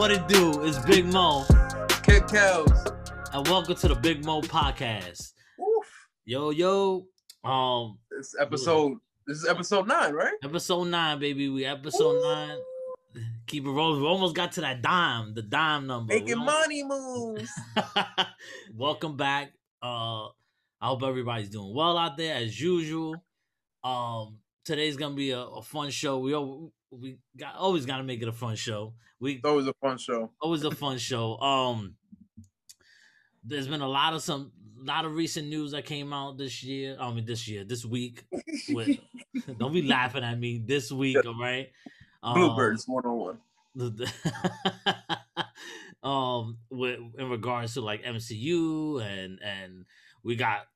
what it do? It's Big Mo, Kid Kels. and welcome to the Big Mo Podcast. Oof. Yo, yo, um, This episode. This is episode nine, right? episode nine, baby. We episode nine. Keep it rolling. We almost got to that dime, the dime number. Making money moves. welcome back. Uh, I hope everybody's doing well out there as usual. Um, today's gonna be a, a fun show. We al- we got always got to make it a fun show. We It's always a fun show. always a fun show. Um, there's been a lot of some, lot of recent news that came out this year. I mean, this year, this week. With, don't be laughing at me. This week, all right. Um, Bluebirds one on one. the, the um with in regards to like MCU and and we got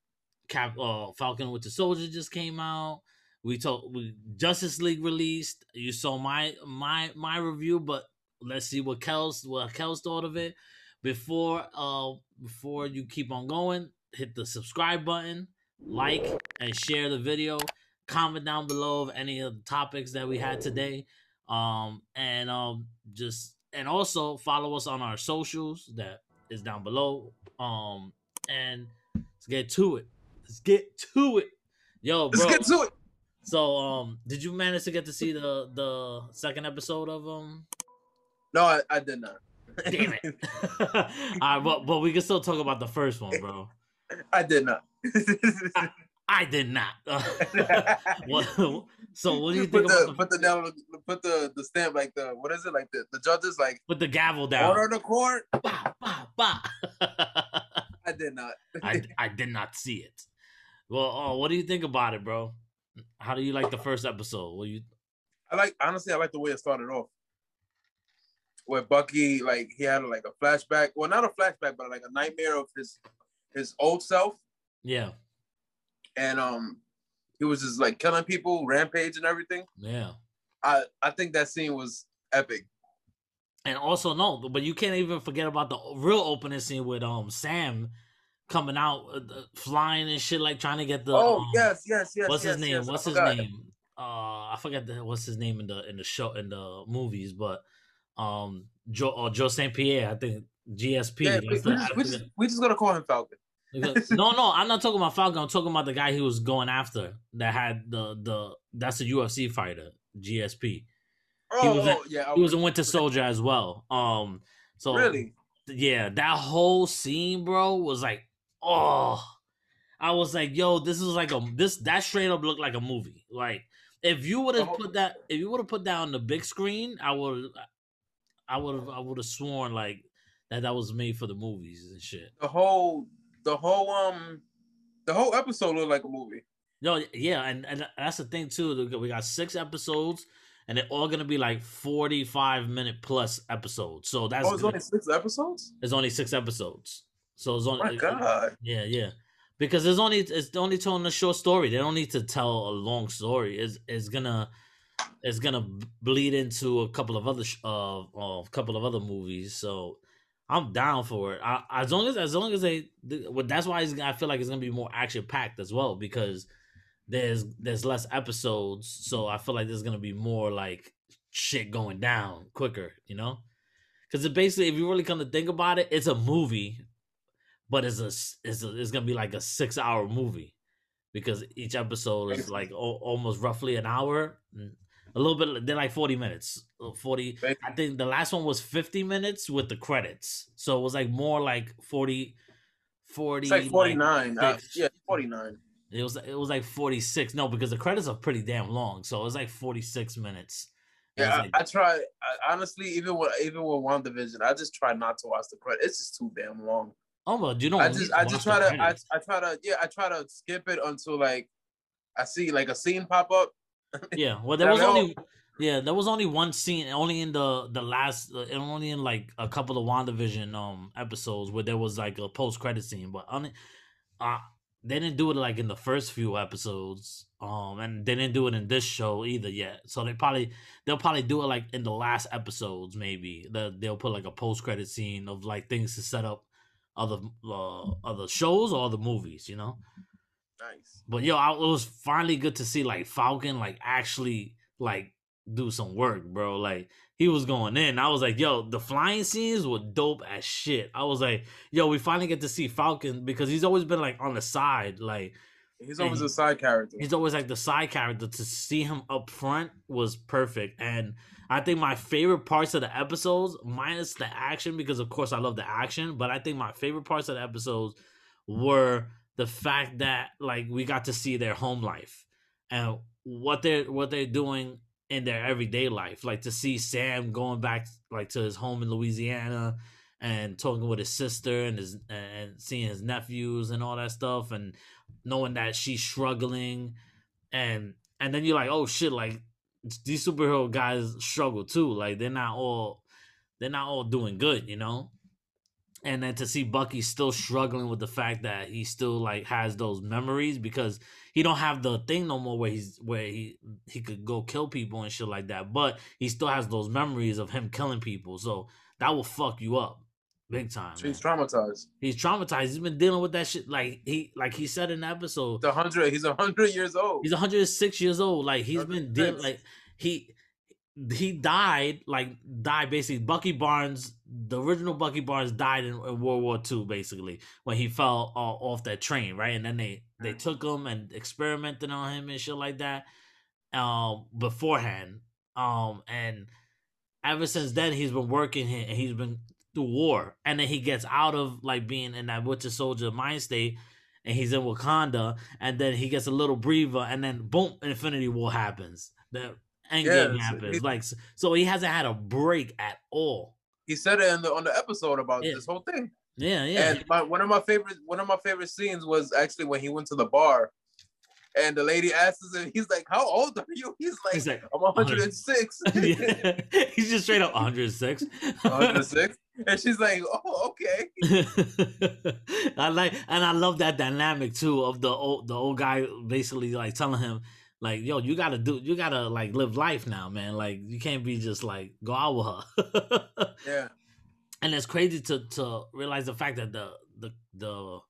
Cap uh Falcon with the Soldier just came out. We told we Justice League released. You saw my my my review, but let's see what Kels what Kels thought of it. Before uh before you keep on going, hit the subscribe button, like and share the video. Comment down below of any of the topics that we had today um and um just and also follow us on our socials that is down below um and let's get to it let's get to it yo bro. Let's get to it. So um did you manage to get to see the the second episode of um No, I, I did not. damn it all right but but we can still talk about the first one bro I did not. i did not what, so what do you put think about the the, put the down put the the stamp like the what is it like the the judges like put the gavel down order the court. bah, bah, bah. I did not. I, I did not see it. Well, oh, what do you think about it, bro? How do you like the first episode? Well, you I like honestly, I like the way it started off. Where Bucky, like, he had like a flashback. Well, not a flashback, but like a nightmare of his his old self, yeah, and um, he was just like killing people, rampage and everything. yeah, I I think that scene was epic. and also no, but you can't even forget about the real opening scene with um Sam coming out, uh, flying and shit, like trying to get the. oh um, yes, yes, yes. what's yes, his name? yes, I what's his forgot. name? Uh, I forget the, what's his name in the in the show in the movies, but um, Joe or Joe Saint Pierre, I think GSP. Yeah, we, the- we just, we, just, we just gonna call him Falcon. Because- no, no, I'm not talking about Falcon. I'm talking about the guy he was going after that had the the that's a UFC fighter, GSP. Oh, was a- oh, yeah. He was a Winter Soldier as well. Um, so really. yeah, that whole scene, bro, was like, oh, I was like, yo, this is like a this that straight up looked like a movie. Like if you would have Oh. put that, if you would have put that on the big screen, I would, I would have, I would have sworn like that that was made for the movies and shit. The whole, the whole, um, the whole episode looked like a movie. No, yeah, and, and that's the thing too. We got six episodes, and they're all gonna be like forty-five minute plus episodes. So that's Oh, it's only six episodes. it's only six episodes. So it's Oh only my god. yeah, yeah. Because there's only it's only telling a short story. They don't need to tell a long story. It's it's gonna it's gonna bleed into a couple of other sh- uh, uh a couple of other movies. So I'm down for it. I, as long as as long as they, th- well, that's why it's, I feel like it's gonna be more action packed as well because there's there's less episodes. So I feel like there's gonna be more like shit going down quicker. You know, because it basically, if you really come to think about it, it's a movie but it's a it's a, it's gonna be like a six hour movie because each episode is like o- almost roughly an hour, a little bit. They're like forty minutes, uh, forty. I think the last one was fifty minutes with the credits, so it was like more like 40, 40 It's like forty nine. Uh, yeah, forty nine. It was it was like forty six. No, because the credits are pretty damn long, so it was like forty six minutes. Yeah, like- I, I try. I, honestly, even with even with WandaVision, I just try not to watch the credits. It's just too damn long. Oh, but you don't. I just I just try to I. I try to yeah I try to skip it until like I see like a scene pop up. Yeah, well, there was only yeah, there was only one scene, only in the the last, uh, only in like a couple of WandaVision um episodes where there was like a post credit scene, but only uh they didn't do it like in the first few episodes, um, and they didn't do it in this show either yet. So they probably they'll probably do it like in the last episodes, maybe that they'll put like a post credit scene of like things to set up other uh, other shows or other movies, you know. Nice. But yo, I, it was finally good to see like Falcon like actually like do some work, bro. Like he was going in. I was like, yo, the flying scenes were dope as shit. I was like, yo, we finally get to see Falcon because he's always been like on the side, like He's always a side character. he's always like the side character. To see him up front was perfect, and I think my favorite parts of the episodes, minus the action, because of course I love the action, but I think my favorite parts of the episodes were the fact that like we got to see their home life and what they're what they're doing in their everyday life. Like to see Sam going back like to his home in Louisiana and talking with his sister and his and seeing his nephews and all that stuff and knowing that she's struggling and and then you're like, oh shit, like these superhero guys struggle too. Like they're not all they're not all doing good, you know? And then to see Bucky still struggling with the fact that he still like has those memories because he don't have the thing no more where he's where he he could go kill people and shit like that. But he still has those memories of him killing people. So that will fuck you up big time. So he's traumatized. He's traumatized. He's been dealing with that shit. Like he like he said in the episode, He's a hundred. He's a hundred years old. He's 106 years old. Like he's been dealing like he he died like died basically. Bucky Barnes, the original Bucky Barnes, died in, in World War II basically when he fell uh, off that train, right? And then they they took him and experimented on him and shit like that, um, beforehand. Um, and ever since then he's been working here and he's been through war, and then he gets out of like being in that Winter Soldier mind state and he's in Wakanda, and then he gets a little breather, and then boom, Infinity War happens. The Endgame happens. like so, so he hasn't had a break at all. He said it in the, on the episode about Yeah. this whole thing. Yeah, yeah. And my, one of my favorite one of my favorite scenes was actually when he went to the bar, and the lady asks him, he's like, "How old are you?" He's like, He's like, "I'm 106." yeah. he's just straight up 106. 106, and she's like, "Oh, okay." I like, and I love that dynamic too of the old the old guy basically like telling him like, "Yo, you gotta do, you gotta like live life now, man. Like, you can't be just like go out with her." Yeah, and it's crazy to to realize the fact that the the the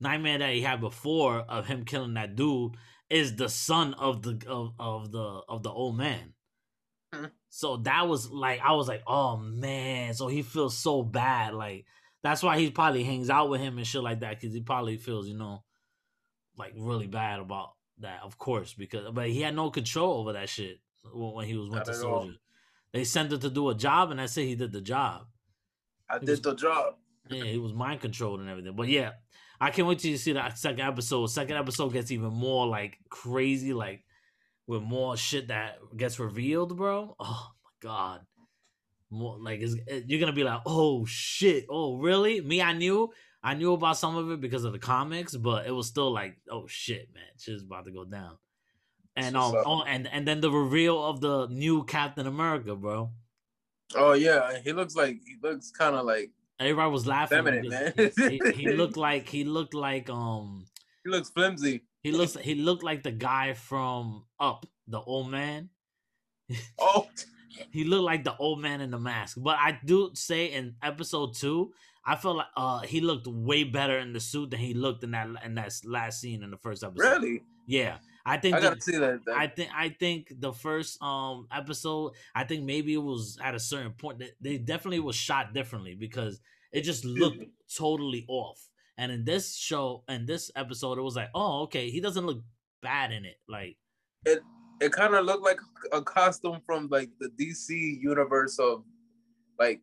nightmare that he had before of him killing that dude is the son of the of, of the of the old man. Hmm. So that was like I was like, oh man. So he feels so bad. Like that's why he probably hangs out with him and shit like that because he probably feels you know like really bad about that. Of course, because but he had no control over that shit when, he was Not Winter at all. Soldier. They sent him to do a job, and I it. He did the job. I He did was- the job. Yeah, he was mind controlled and everything. But yeah, I can't wait till you see that second episode. Second episode gets even more like crazy, like with more shit that gets revealed, bro. Oh my god, more like you're gonna be like, oh shit, oh really? Me, I knew, I knew about some of it because of the comics, but it was still like, oh shit, man, shit's about to go down. And um, oh, and and then the reveal of the new Captain America, bro. Oh yeah, he looks like he looks kind of like Everybody was laughing. feminine, man. he, he looked like he looked like um he looks flimsy. He looks he looked like the guy from Up, the old man. Oh, He looked like the old man in the mask. But I do say in episode two, I felt like uh he looked way better in the suit than he looked in that in that last scene in the first episode. really? Yeah, I think I the- gotta see that. that- I think I think the first um episode, I think maybe it was at a certain point that they definitely was shot differently because it just looked totally off. And in this show, in this episode, it was like, oh, okay, he doesn't look bad in it. Like, it it kind of looked like a costume from like the DC universe of like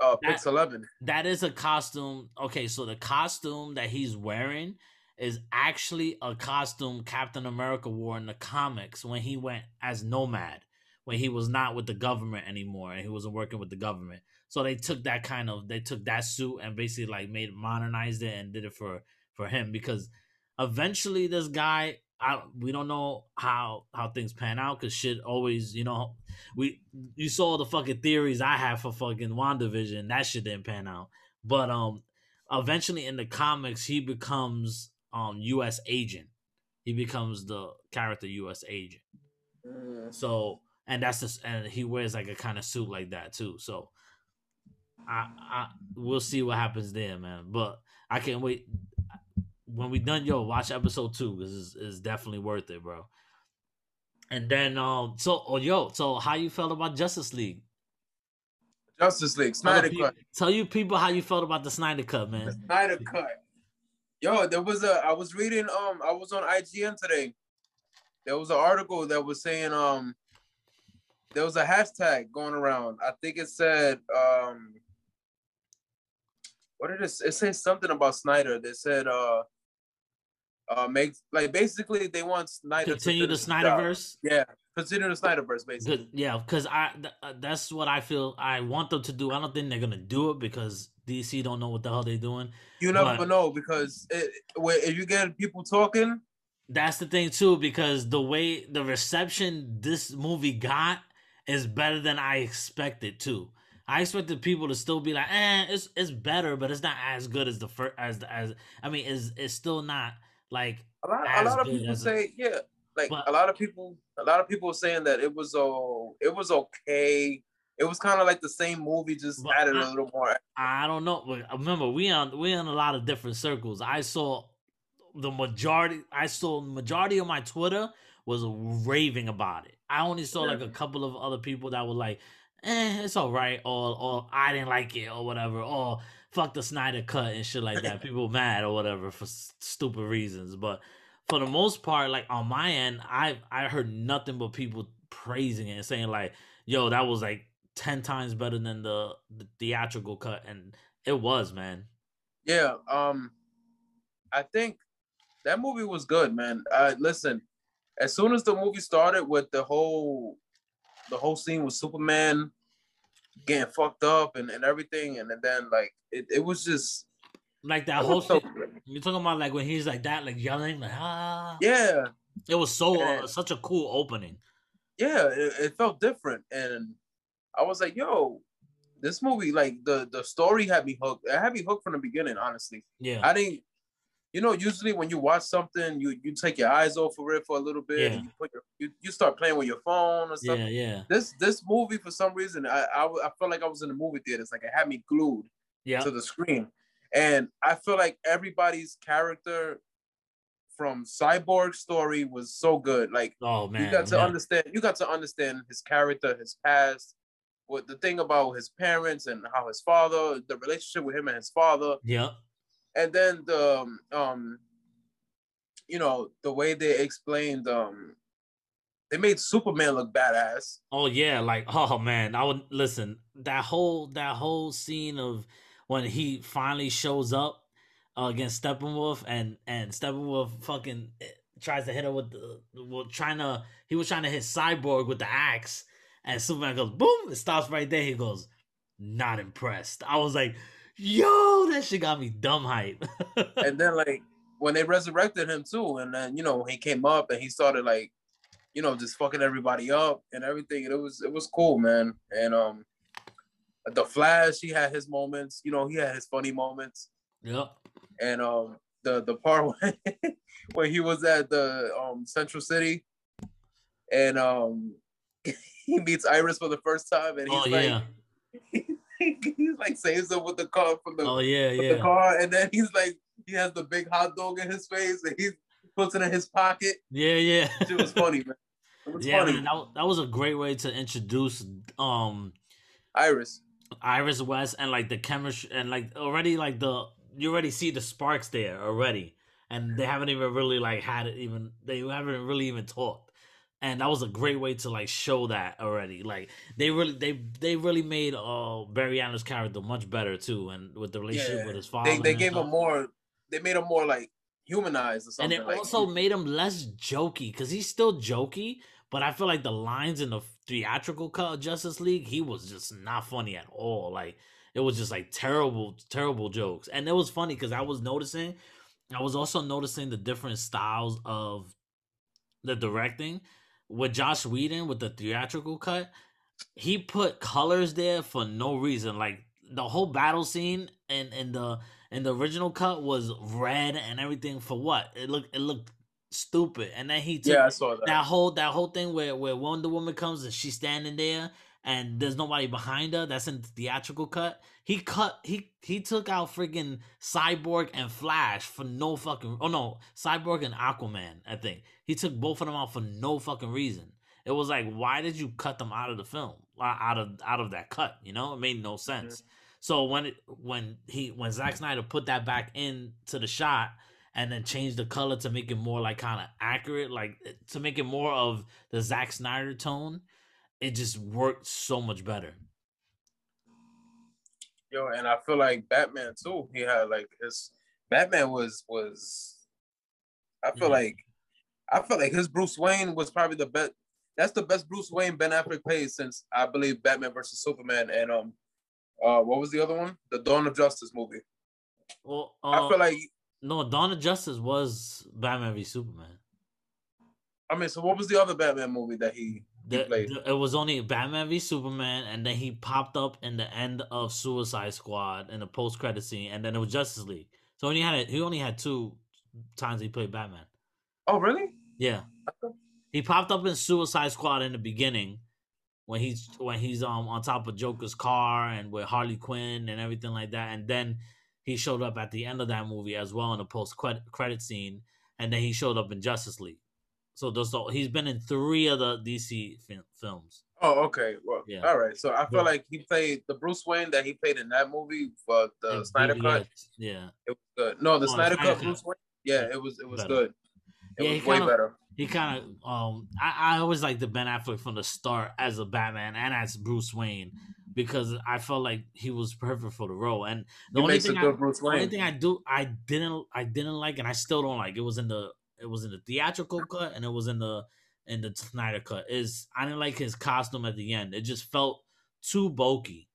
uh That- Pix Eleven. that is a costume. Okay, so the costume that he's wearing is actually a costume Captain America wore in the comics when he went as Nomad, when he was not with the government anymore and he wasn't working with the government. So they took that kind of they took that suit and basically like made modernized it and did it for for him because eventually this guy I we don't know how how things pan out because shit always you know we you saw the fucking theories I have for fucking WandaVision that shit didn't pan out but um eventually in the comics he becomes um U.S. agent he becomes the character U.S. agent Mm. so and that's just and he wears like a kind of suit like that too. So I I we'll see what happens there, man. But I can't wait when we done. Yo, watch episode two because it's, it's definitely worth it, bro. And then um, so oh yo, so how you felt about Justice League? Justice League, Tell, Snyder pe- Cut. tell you people how you felt about the Snyder cut, The man. Snyder Cut. Yo, there was a. I was reading. Um, I was on IGN today. There was an article that was saying. Um, there was a hashtag going around. I think it said. Um, what did it? It something about Snyder. They said. Uh. Uh, make like basically they want Snyder Continue to the. Snyderverse. Yeah, continue the Snyderverse basically. Good, yeah, because I th- uh, that's what I feel I want them to do. I don't think they're gonna do it because DC don't know what the hell they're doing. You never But- know because it, if you get people talking, That's the thing too, because the way the reception this movie got is better than I expected too. I expected people to still be like, "eh, it's it's better, but it's not as good as the first as the as I mean, is it's still not like a lot, a lot of people as a- say, yeah, like But- a lot of people, a lot of people were saying that it was oh, it was okay. It was kind of like the same movie, just added I- a little more. I don't know. but Remember, we on we in a lot of different circles. I saw the majority. I saw majority of my Twitter was raving about it. I only saw like a couple of other people that were like, "Eh, it's all right," or "or I didn't like it," or whatever, or "fuck the Snyder cut" and shit like that. people mad or whatever for s- stupid reasons. But for the most part, like on my end, I I heard nothing but people praising it and saying like, "Yo, that was like." 10 times better than the, the theatrical cut and it was man Yeah, um, I think that movie was good, man. Uh, listen, as soon as the movie started with the whole, the whole scene with Superman getting fucked up and, and everything, and and then like it, it was just like that whole so you're talking about like when he's like that like yelling like ah yeah, it was so uh, such a cool opening yeah, it, it felt different, and I was like, yo, this movie, like the the story had me hooked. It had me hooked from the beginning, honestly. yeah I didn't, you know, usually when you watch something, you you take your eyes off of it for a little bit, Yeah. and you put your you, you start playing with your phone or yeah something. yeah This this movie, for some reason, I I felt like I was in the movie theater. It's Like it had me glued yeah to the screen, and I feel like everybody's character from Cyborg's story was so good. Like oh man you got to yeah. understand you got to understand his character his past what the thing about his parents and how his father the relationship with him and his father yeah and then the um, um you know the way they explained um they made superman look badass. Oh yeah like oh man i would listen that whole that whole scene of when he finally shows up uh, against steppenwolf and and steppenwolf fucking eh, tries to hit her with the well, trying to he was trying to hit cyborg with the axe and superman goes boom it stops right there. He goes not impressed. I was like yo that shit got me dumb hype. And then like when they resurrected him too and then you know he came up and he started like you know just fucking everybody up and everything and it was it was cool man. And um the flash he had his moments you know he had his funny moments. Yeah. and um the the part when, when he was at the um Central City and um he meets Iris for the first time and he's oh like yeah he's like saves him with the car from the, oh yeah with the yeah car and then he's like he has the big hot dog in his face and he puts it in his pocket. yeah yeah It was funny, man. It was yeah funny. man, that, that was a great way to introduce um Iris. Iris West and like the chemistry and like already like the you already see the sparks there already, and they haven't even really like had it even they haven't really even talked, and that was a great way to like show that already. Like they really they they really made uh Barry Allen's character much better too, and with the relationship Yeah. with his father. They they gave stuff. him more they made him more like humanized or and something. it like, also made him less jokey because he's still jokey but i feel like the lines in the theatrical cut of justice league he was just not funny at all like it was just like terrible terrible jokes and it was funny because i was noticing i was also noticing the different styles of the directing with Joss Whedon with the theatrical cut he put colors there for no reason like the whole battle scene and in the and the original cut was red and everything for what? It looked it looked stupid. And then he took yeah, I saw that. that whole that whole thing where where Wonder Woman comes and she's standing there and there's nobody behind her. That's in the theatrical cut. He cut he he took out freaking Cyborg and Flash for no fucking oh no Cyborg and Aquaman. I think he took both of them out for no fucking reason. it was like, why did you cut them out of the film, out of out of that cut? You know, it made no sense. Mm-hmm. So when it when he when Zack Snyder put that back into the shot and then changed the color to make it more like kind of accurate, like to make it more of the Zack Snyder tone, it just worked so much better. Yo, and I feel like Batman too. He had like his Batman was was. I feel yeah. like, I feel like his Bruce Wayne was probably the best. That's the best Bruce Wayne Ben Affleck played since I believe Batman versus Superman and um, uh, what was the other one? The Dawn of Justice movie. Well, uh, I feel like no, Dawn of Justice was Batman v Superman. I mean, so what was the other Batman movie that he the, the, it was only Batman v Superman, and then he popped up in the end of Suicide Squad in the post credit scene, and then it was Justice League. So he had he only had two times he played Batman. Oh, really? Yeah. He popped up in Suicide Squad in the beginning when he's when he's um on top of Joker's car and with Harley Quinn and everything like that, and then he showed up at the end of that movie as well in the post credit scene, and then he showed up in Justice League. So those he's been in three of the DC films. Oh, okay. Well, yeah. All right. So I feel yeah. like he played the Bruce Wayne that he played in that movie but the and Snyder Cut. Yeah, it was good. No, the oh, Snyder, Cut Bruce Wayne. Yeah, it was it was better. good. It yeah, was way kinda, better. He kind of um, I, I always like the Ben Affleck from the start as a Batman and as Bruce Wayne because I felt like he was perfect for the role. And the he only thing I, the only thing I do I didn't I didn't like and I still don't like it was in the it was in the theatrical cut and it was in the in the Snyder cut. Is I didn't like his costume at the end. It just felt too bulky.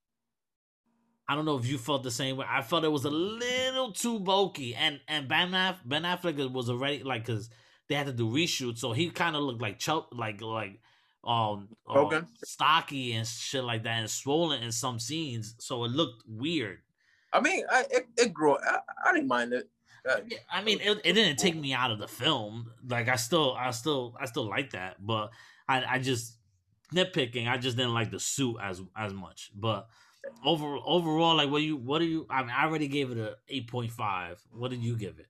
I don't know if you felt the same way. I felt it was a little too bulky, and and Ben Aff- Ben Affleck was already like because they had to do reshoots, so he kind of looked like choke, like like um, um stocky and shit like that, and swollen in some scenes, so it looked weird. I mean, I it, it grew. I, I didn't mind it. Yeah, I mean, it, it didn't take me out of the film. Like I still, I still, I still like that, but I, I just nitpicking. I just didn't like the suit as as much. But over overall, like what you, what do you? I mean, I already gave it a eight point five. What did you give it?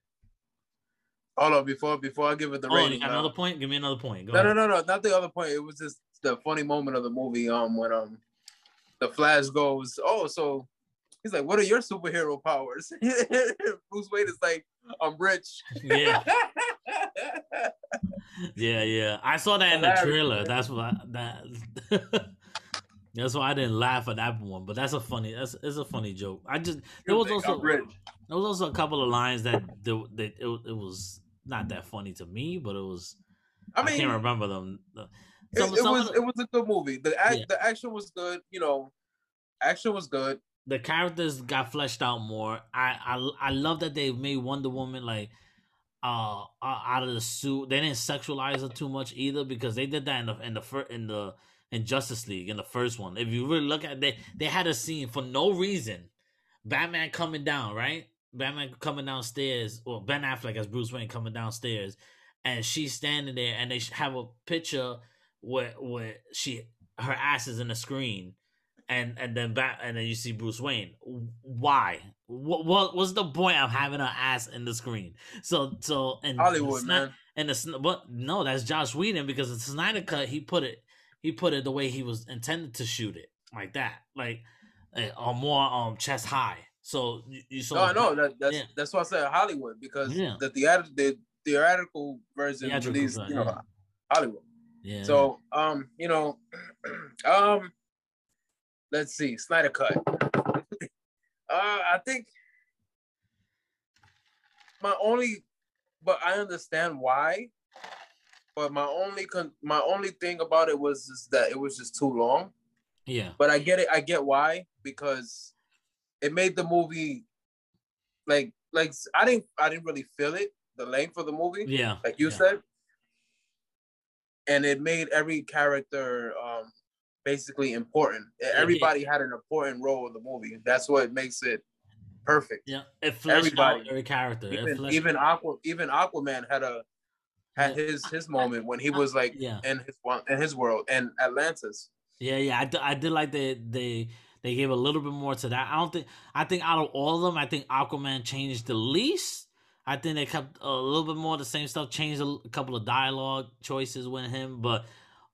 Hold on, before before I give it the oh, rating. Uh, another point? Give me another point. Go no, ahead. no, no, no, not the other point. It was just the funny moment of the movie. Um, when um, the Flash goes, oh, so He's like, "What are your superhero powers?" Bruce Wayne is like, "I'm rich." Yeah. yeah, yeah. I saw that in the trailer. That's why that. that's why I didn't laugh at that one. But that's a funny. That's it's a funny joke. I just there was also there was also a couple of lines that that it, it was not that funny to me, but it was. I mean, I can't remember them. Some, it, it was the, it was a good movie. The act, yeah. the action was good. You know, action was good the characters got fleshed out more. I I I love that they made Wonder Woman like uh, uh out of the suit. They didn't sexualize her too much either because they did that in the in the fir- in the in Justice League in the first one. If you really look at they they had a scene for no reason. Batman coming down, right? Batman coming downstairs, or Ben Affleck as Bruce Wayne coming downstairs, and she's standing there, and they have a picture where where she her ass is in the screen, and and then back and then you see Bruce Wayne. Why? What what was the point of having an ass in the screen? So so and Hollywood man. And the but no, that's Joss Whedon because the Snyder cut he put it he put it the way he was intended to shoot it like that like or more um chest high. So you, you saw. No, no, that, that's yeah. that's why I said Hollywood because yeah. the theatrical the theoretical version theatrical released, you know, yeah. Hollywood. Yeah. So um, you know, um, let's see, Snyder Cut. uh, I think my only, but I understand why. But my only con- my only thing about it was just that it was just too long. Yeah. But I get it. I get why because it made the movie like like I didn't I didn't really feel it the length of the movie. Yeah. Like you yeah. said. And it made every character um basically important. Everybody had an important role in the movie. That's what makes it perfect. Yeah, it everybody, every character. Even even Aqua, even Aquaman had a had yeah. his his moment when he was like yeah. in his in his world and Atlantis. Yeah, yeah, I, did, I did like they they they gave a little bit more to that. I don't think I think out of all of them, I think Aquaman changed the least. I think they kept a little bit more of the same stuff, changed a, a couple of dialogue choices with him, but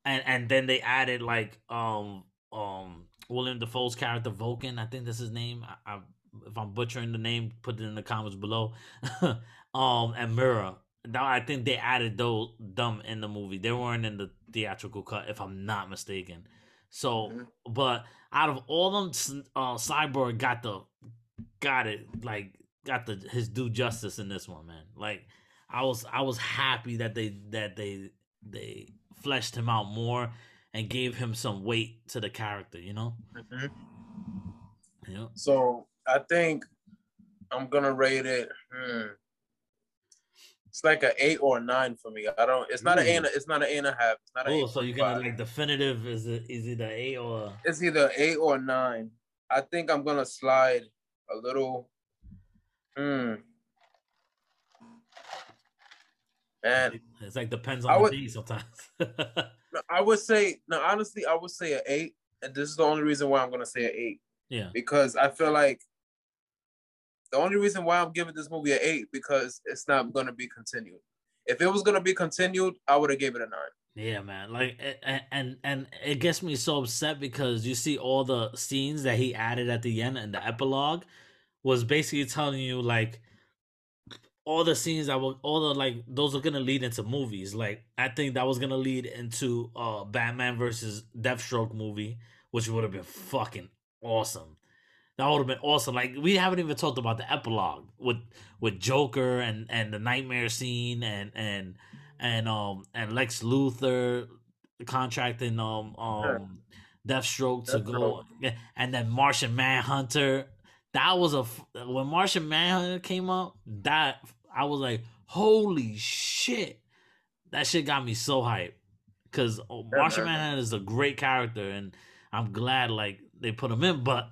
and and then they added like um um William Dafoe's character Vulcan. I think that's his name. I, I if I'm butchering the name, put it in the comments below. um, and Mera. Now I think they added those them in the movie. They weren't in the theatrical cut, if I'm not mistaken. So, mm-hmm. but out of all them, uh, Cyborg got the got it like got the his due justice in this one, man. Like I was I was happy that they that they they fleshed him out more and gave him some weight to the character, you know. Mm-hmm. Yeah. So I think I'm gonna rate it. Hmm, it's like an eight or a nine for me. I don't. It's not an eight. And it's not an eight and a half. It's not oh, so you're gonna like definitive? Is it is it an eight or? It's either eight or nine. I think I'm gonna slide a little. Hmm. And it's like depends on would, the day sometimes. I would say no. Honestly, I would say an eight, and this is the only reason why I'm gonna say an eight. Yeah. Because I feel like the only reason why I'm giving this movie an eight because it's not gonna be continued. If it was gonna be continued, I would have gave it a nine. Yeah, man. Like, and and it gets me so upset because you see all the scenes that he added at the end and the epilogue was basically telling you like all the scenes that were all the like those are gonna lead into movies. Like I think that was gonna lead into uh Batman versus Deathstroke movie, which would have been fucking awesome. That would have been awesome. Like we haven't even talked about the epilogue with with Joker and and the nightmare scene and and and um and Lex Luthor contracting um um Deathstroke to go and then Martian Manhunter that was a when Martian Manhunter came up. That I was like, holy shit! That shit got me so hyped because oh, Martian Manhunter is a great character, and I'm glad like they put him in. But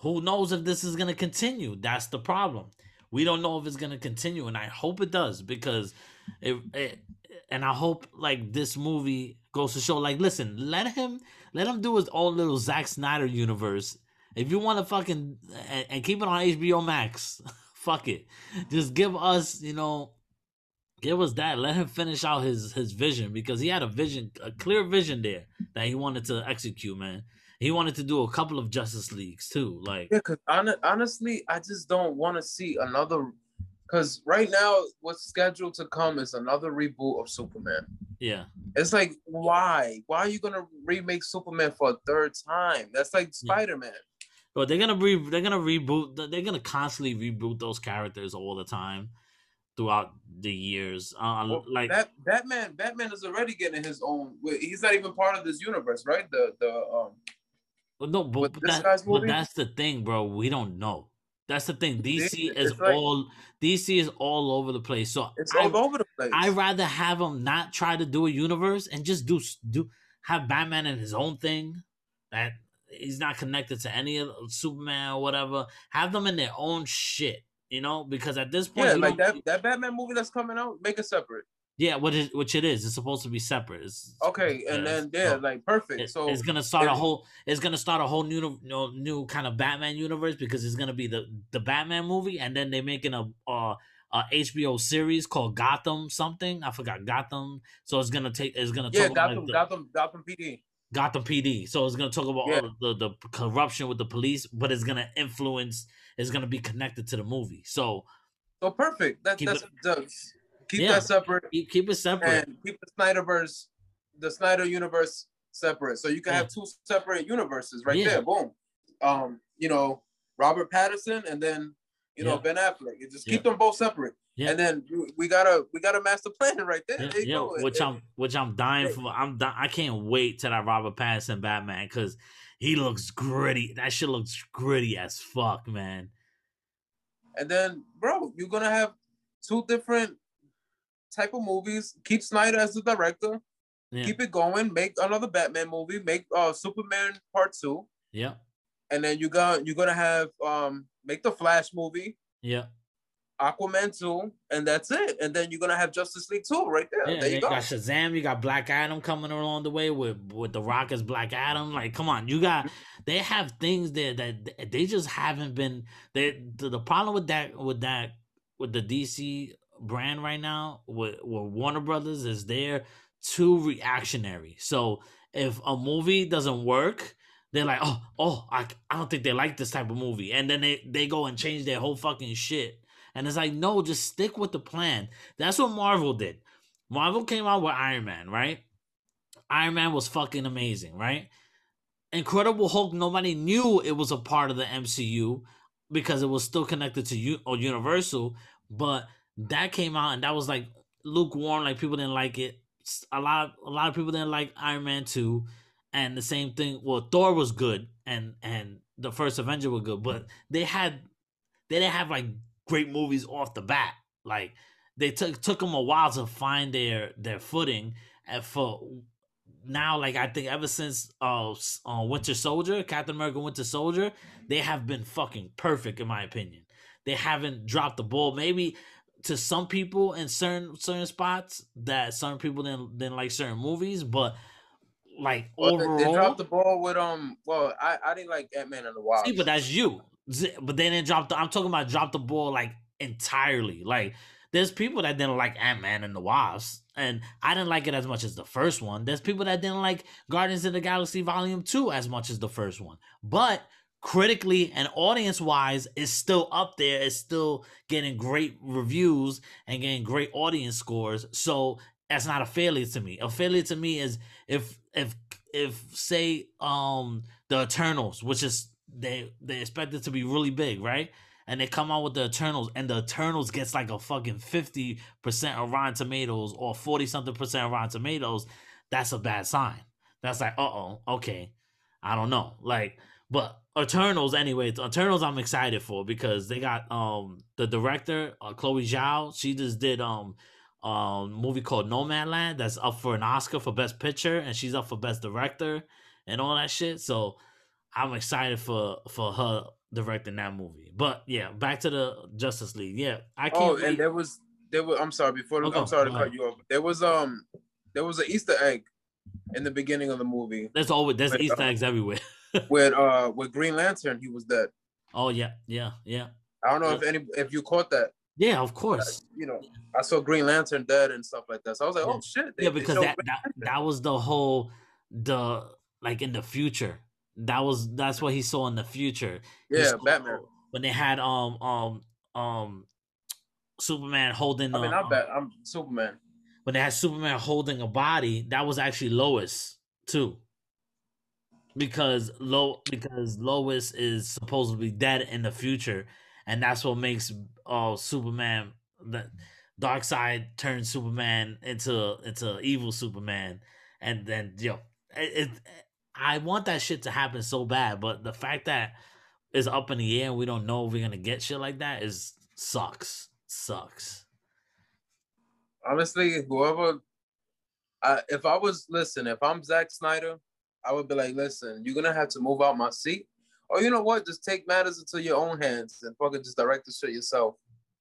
who knows if this is gonna continue? That's the problem. We don't know if it's gonna continue, and I hope it does because it, it eh, and I hope like this movie goes to show like listen, let him let him do his own little Zack Snyder universe if you want to fucking and, and keep it on HBO Max, fuck it. Just give us, you know, give us that. Let him finish out his his vision because he had a vision, a clear vision there that he wanted to execute, man. He wanted to do a couple of Justice Leagues too, like yeah. Because honestly, I just don't want to see another. Because right now, what's scheduled to come is another reboot of Superman. Yeah, it's like why? Why are you gonna remake Superman for a third time? That's like Spider Man. But they're gonna re- they're gonna reboot. They're gonna constantly reboot those characters all the time throughout the years. Uh, well, like that Batman, Batman is already getting his own. He's not even part of this universe, right? The the um. Well, no, but, but, that, but that's the thing, bro. We don't know. That's the thing. DC is like, all DC is all over the place. So it's I, all over the place. I'd rather have him not try to do a universe and just do do have Batman in his own thing. That he's not connected to any of Superman or whatever. Have them in their own shit, you know, because at this point, yeah, like that that Batman movie that's coming out, make it separate. Yeah, what is which it is. It's supposed to be separate. It's, okay, and then yeah, so like perfect. It, so it's gonna start a whole. It's gonna start a whole new, new, new kind of Batman universe because it's gonna be the the Batman movie, and then they're making a uh, a HBO series called Gotham something. I forgot Gotham. So it's gonna take. It's gonna yeah, Gotham, like the, Gotham, Gotham PD. Gotham PD. So it's gonna talk about yeah. the, the corruption with the police, but it's gonna influence. It's gonna be connected to the movie. So, so perfect. That, keep that's it, keep yeah, that separate. Keep, keep, it separate. And keep the Snyderverse, the Snyder universe separate. So you can yeah. have two separate universes right there. Boom. Um, you know, Robert Pattinson and then you know Ben Affleck. You just keep them both separate. Yeah. And then we got a we got a master plan right there. Yeah, there yeah which I'm which I'm dying for. I'm di- I can't wait till that Robert Pattinson Batman because he looks gritty. That shit looks gritty as fuck, man. And then, bro, you're gonna have two different type of movies. Keep Snyder as the director. Yeah. Keep it going. Make another Batman movie. Make uh Superman Part Two. Yeah. And then you got you're gonna have um make the Flash movie. Yeah. Aquaman 2, and that's it. And then you're gonna have Justice League 2 right there. Yeah, there you, you go. got Shazam, you got Black Adam coming along the way with with the Rock as Black Adam. Like, come on, you got they have things there that they just haven't been they the, the problem with that with that with the DC brand right now with, with Warner Brothers is they're too reactionary. So if a movie doesn't work, they're like, oh, oh, I, I don't think they like this type of movie, and then they they go and change their whole fucking shit. And it's like, no, just stick with the plan. That's what Marvel did. Marvel came out with Iron Man, right? Iron Man was fucking amazing, right? Incredible Hulk, nobody knew it was a part of the MCU because it was still connected to U- or Universal, but that came out and that was like lukewarm, like people didn't like it. A lot, a lot of people didn't like Iron Man two, and the same thing. Well, Thor was good, and and the first Avenger was good, but they had they didn't have like great movies off the bat. Like they took took them a while to find their their footing, and for now, like I think ever since uh, uh Winter Soldier, Captain America Winter Soldier, they have been fucking perfect in my opinion. They haven't dropped the ball. Maybe to some people in certain certain spots that certain people didn't didn't like certain movies, but like Well, overall, they, dropped the ball with um. Well, I, I didn't like Ant Man and the Wild. See, but that's you. But they didn't drop the. I'm talking about drop the ball like entirely. Like there's people that didn't like Ant Man and the Wasp, and I didn't like it as much as the first one. There's people that didn't like Guardians of the Galaxy Volume Two as much as the first one. But critically and audience wise, it's still up there. It's still getting great reviews and getting great audience scores. So that's not a failure to me. A failure to me is if if if say um the Eternals, which is they they expect it to be really big, right? And they come out with the Eternals, and the Eternals gets like a fucking fifty percent of Rotten Tomatoes or forty something percent of Rotten Tomatoes. That's a bad sign. That's like, uh oh, okay, I don't know, like, but Eternals anyway. Eternals I'm excited for because they got um the director uh, Chloe Zhao. She just did um um movie called Nomadland that's up for an Oscar for Best Picture, and she's up for Best Director and all that shit. So I'm excited for for her directing that movie. But yeah, back to the Justice League. Yeah, I can't. Oh, wait. and there was there was. I'm sorry. Before Oh, I'm sorry to cut you off. There was um there was an Easter egg in the beginning of the movie there's always there's But, Easter uh, eggs everywhere. with uh with Green Lantern. He was dead. oh yeah, yeah, yeah, I don't know if any if you caught that. yeah. Of course. You know, I saw Green Lantern dead and stuff like that. So I was like, Yeah. oh shit. they- yeah, because that, that that was the whole the like in the future. That was that's what he saw in the future. Yeah, saw- Batman. when they had um um um Superman holding I mean, not Bat. I'm Superman. when they had Superman holding a body, that was actually Lois too. Because Lo because Lois is supposedly dead in the future, and that's what makes uh Superman the Darkseid turns Superman into into evil Superman, and then yo, it, it I want that shit to happen so bad, but the fact that it's up in the air and we don't know if we're gonna get shit like that is sucks sucks. honestly, whoever, I, if I was listen, if I'm Zack Snyder, I would be like, listen, you're gonna have to move out my seat, or you know what, just take matters into your own hands and fucking just direct the shit yourself.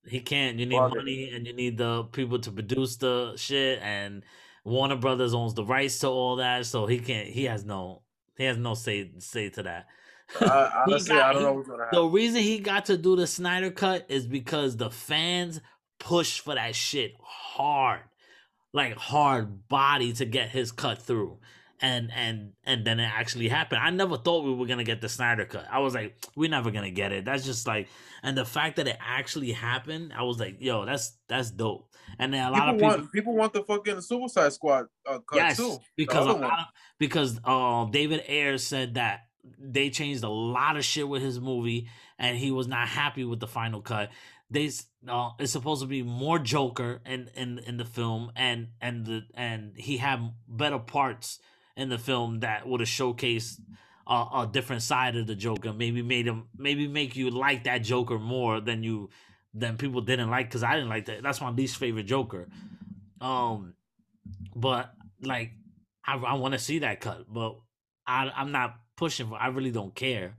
He can't. You need money, and you need the people to produce the shit. And Warner Brothers owns the rights to all that, so he can't. He has no. He has no say say to that. I, honestly, got- I don't know what's gonna happen. The reason he got to do the Snyder cut is because the fans pushed for that shit hard, like hard body to get his cut through. And and and then it actually happened. I never thought we were gonna get the Snyder cut. I was like, we're never gonna get it. That's just like, and the fact that it actually happened, I was like, yo, that's that's dope. And then a lot People, of people, want people want the fucking Suicide Squad uh, cut yes, too. Because a lot of, because uh, David Ayers said that they changed a lot of shit with his movie, and he was not happy with the final cut. They uh, it's supposed to be more Joker in in in the film, and and the and he had better parts in the film that would have showcased a, a different side of the Joker. Maybe made him maybe make you like that Joker more than you than people didn't like because I didn't like that. That's my least favorite Joker. Um, but like I, I want to see that cut, but I I'm not pushing for. I really don't care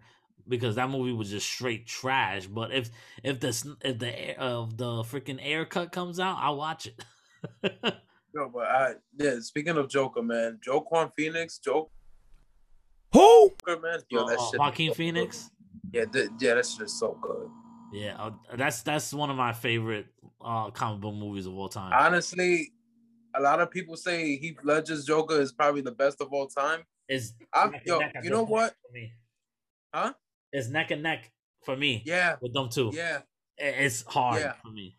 because that movie was just straight trash. But if if the if the Ayer- of the freaking Ayer cut comes out, I'll watch it. No, but I yeah. Speaking of Joker, man, Joaquin Phoenix, Joker, Who? man, yo, that Uh, shit. Joaquin Phoenix. Yeah, th- yeah, that's shit is so good. Yeah, uh, that's that's one of my favorite uh comic book movies of all time. Honestly, a lot of people say Heath Ledger's Joker is probably the best of all time. Is yo, you know what? For me. Huh? It's neck and neck for me. Yeah, With them two. yeah. It's hard Yeah. for me.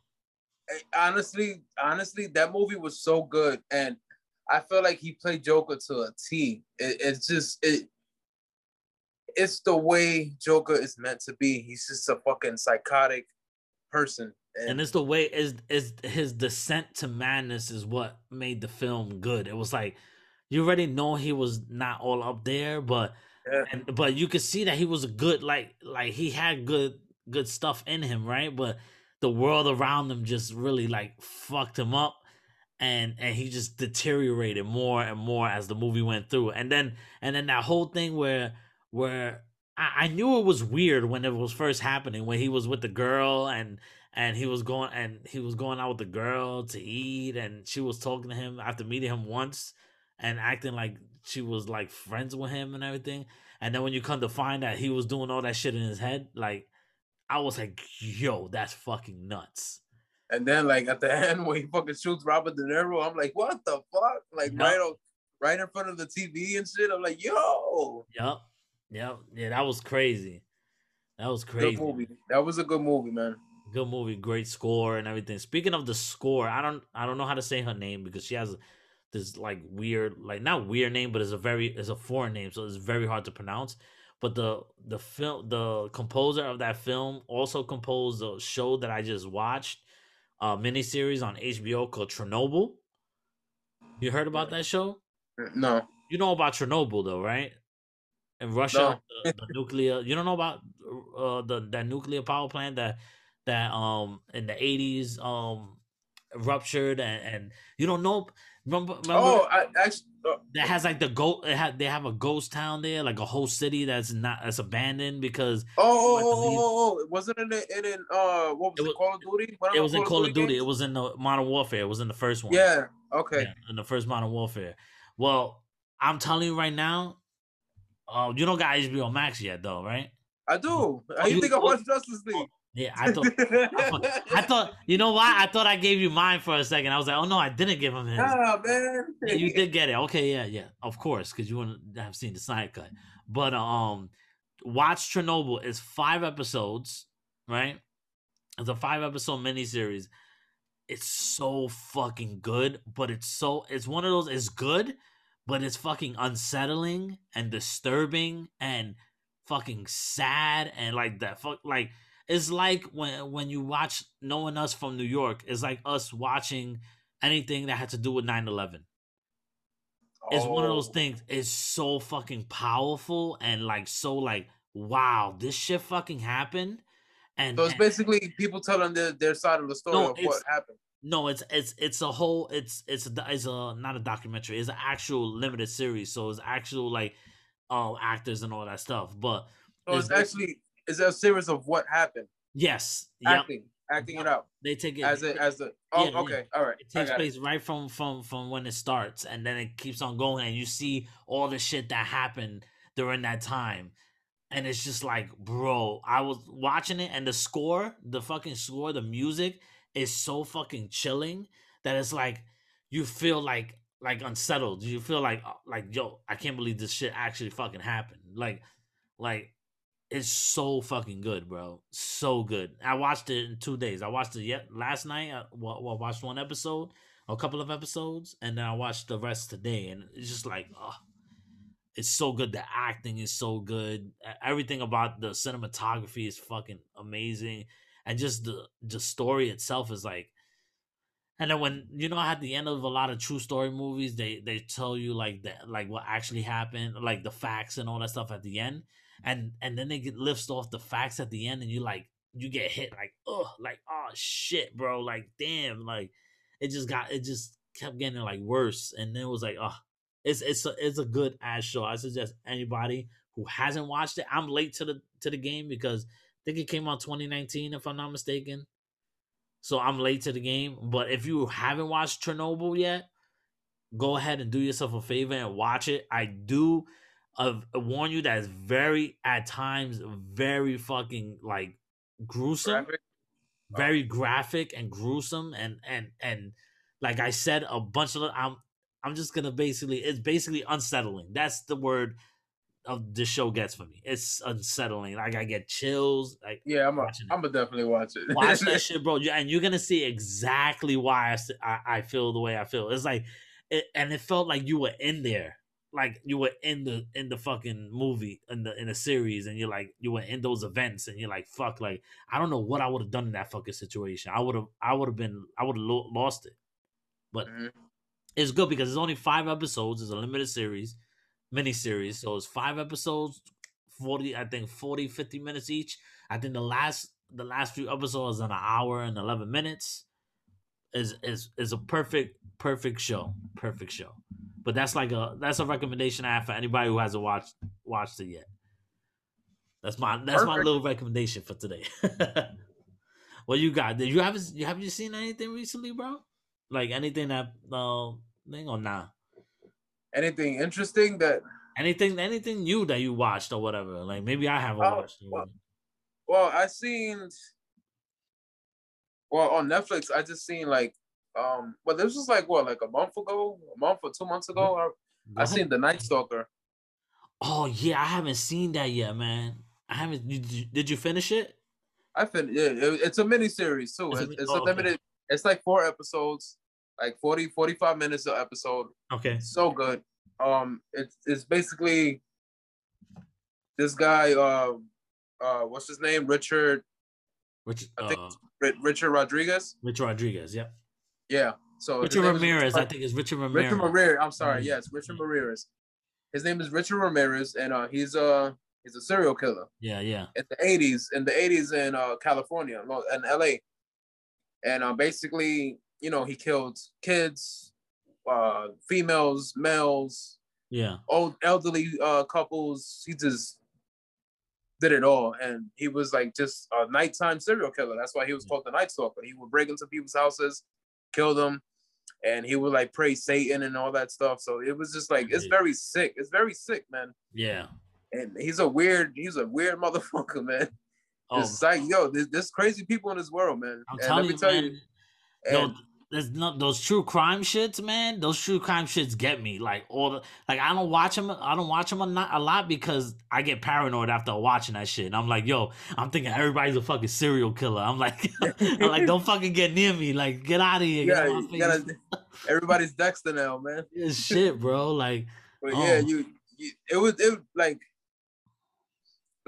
Eh, Honestly, honestly, that movie was so good, and I feel like he played Joker to a T. It, it's just it. It's the way Joker is meant to be. He's just a fucking psychotic person, and, and it's the way is is his descent to madness is what made the film good. It was like you already know he was not all up there, but Yeah. and, but you could see that he was a good like like he had good good stuff in him, right? But the world around him just really like fucked him up and and he just deteriorated more and more as the movie went through. And then and then that whole thing where where I, I knew it was weird when it was first happening when he was with the girl and and he was going and he was going out with the girl to eat and she was talking to him after meeting him once and acting like she was like friends with him and everything and then when you come to find that he was doing all that shit in his head like i was like yo that's fucking nuts and then like at the end when he fucking shoots Robert De Niro, I'm like, what the fuck? Like right on, right in front of the TV and shit. I'm like, yo, yep yep. Yeah that was crazy. That was crazy. good movie. That was a good movie, man. good movie. Great score and everything. Speaking of the score i don't i don't know how to say her name because she has this like weird like not weird name but it's a very it's a foreign name so it's very hard to pronounce. But the the film the composer of that film also composed a show that i just watched a miniseries on hbo called chernobyl. You heard about that show? No, you know about chernobyl though right in russia No. the, the nuclear you don't know about uh the that nuclear power plant that that um in the 80s um ruptured and, and you don't know remember, remember oh, I actually, uh, that has like the go it had, they have a ghost town there like a whole city that's not that's abandoned because oh, oh, Like, oh, oh, oh, wasn't it in, in uh, what was It was- Call of Duty? One it was in call of duty it was in the modern warfare it was in the first one Yeah. Okay. Yeah, in the first modern warfare well i'm telling you right now uh you don't got hbo max yet though right I do. How Oh, you think I oh, watched Justice League? yeah i thought I thought you know why I thought I gave you mine for a second. I was like, oh no, I didn't give him his. Nah, man. Yeah, you did get it. Okay, yeah, yeah, of course, because you wouldn't have seen the Snyder cut. But um, watch Chernobyl. It's five episodes, right? It's a five episode miniseries. It's so fucking good, but it's so it's one of those. It's good, but it's fucking unsettling and disturbing and fucking sad and like that. Fuck, like it's like when when you watch knowing us from New York. It's like us watching anything that had to do with 9-11 it's one of those Oh. things it's so fucking powerful and like so like wow this shit fucking happened and, So it's and- basically people telling their, their side of the story No, of what happened. No it's it's it's a whole it's it's a, it's a not a documentary it's an actual limited series so it's actual like uh actors and all that stuff but So it's it's actually it's a series of what happened. yes yep, Acting, acting it out they take it as a as a. Oh, Yeah, yeah. okay, all right. it takes got it. place right from from from when it starts and then it keeps on going and you see all the shit that happened during that time and it's just like bro i was watching it and the score the fucking score the music is so fucking chilling that it's like you feel like like unsettled you feel like uh, like yo i can't believe this shit actually fucking happened like like it's so fucking good, bro. So good. I watched it in two days. I watched it yet last night. I, well, well, watched one episode, a couple of episodes, and then I watched the rest today. And it's just like, oh, it's so good. The acting is so good. Everything about the cinematography is fucking amazing, and just the the story itself is like. And then when you know at the end of a lot of true story movies, they they tell you like that like what actually happened, like the facts and all that stuff at the end and and then they get lifts off the facts at the end and you like you get hit like oh like oh shit bro like damn like it just got it just kept getting like worse and then it was like oh it's it's a, it's a good ass show i suggest anybody who hasn't watched it i'm late to the to the game because think it came out 2019 if i'm not mistaken so i'm late to the game but if you haven't watched chernobyl yet go ahead and do yourself a favor and watch it i do uh, warn you that it's very at times very fucking like gruesome Graphic? very graphic and gruesome and and and like I said a bunch of I'm I'm just gonna basically it's basically unsettling. That's the word of the show gets for me. It's unsettling. Like I get chills. Like Yeah, I'm a, watching it. I'm gonna definitely watch it. watch that shit, bro. And you're gonna see exactly why I, I feel the way I feel. It's like, it, and it felt like you were in there, like you were in the in the fucking movie in the in the series, and you're like you were in those events, and you're like, fuck, like I don't know what I would have done in that fucking situation. I would have I would have been I would have lo- lost it. But Mhm. it's good because it's only five episodes. It's a limited series, mini series. So it's five episodes, 40, I think 40, 50 minutes each. I think the last the last few episodes an hour and 11 minutes. Is is is a perfect perfect show. Perfect show. But that's like a that's a recommendation I have for anybody who hasn't watched watched it yet. That's my that's my little recommendation for today. what you got? Did you have you have you seen anything recently, bro? Like anything that uh thing or nah? Anything interesting that? Anything anything new that you watched or whatever? Like maybe I haven't Oh, watched. well, Well, I seen. Well, on Netflix, I just seen like, um, well, this was like what, like a month ago, a month or two months ago. I, Go I seen The Night Stalker. Oh yeah, I haven't seen that yet, man. I haven't. Did you, did you finish it? I finished. yeah, it- it's a mini series too. It's a It's, mi- it's oh, a okay. limited. It's like four episodes, like 40, 45 minutes of episode. Okay. So good. Um, it's it's basically this guy. Uh, uh, what's his name? Richard. Rich, I think uh, Ri- Richard Rodriguez. Richard Rodriguez. Yep. Yeah. So Richard name is Ramirez. I think it's Richard Ramirez. Richard Ramirez. I'm sorry. Mm. Yes, Richard Ramirez. His name is Richard Ramirez, and uh, he's uh he's a serial killer Yeah, yeah. in the 80s in the 80s in uh California in LA. And uh, basically, you know, he killed kids, uh females, males, Yeah. old elderly uh couples. He just did it all. And he was like just a nighttime serial killer. That's why he was called the Night Stalker. He would break into people's houses, kill them, and he would like pray Satan and all that stuff. So it was just like it's Yeah. very sick. It's very sick, man. Yeah. And he's a weird, he's a weird motherfucker, man. Oh, It's like, yo, there's, there's crazy people in this world, man. I'm and telling let me you, tell man. you, Yo, and- there's not those true crime shits, man. Those true crime shits get me. Like all the like, I don't watch them. I don't watch them a, not, a lot because I get paranoid after watching that shit. And I'm like, yo, I'm thinking everybody's a fucking serial killer. I'm like, I'm like, don't fucking get near me. Like, get out of here. Yeah, you gotta, everybody's Dexter now, man. It's shit, bro. Like, But yeah, Oh. you, you it was it like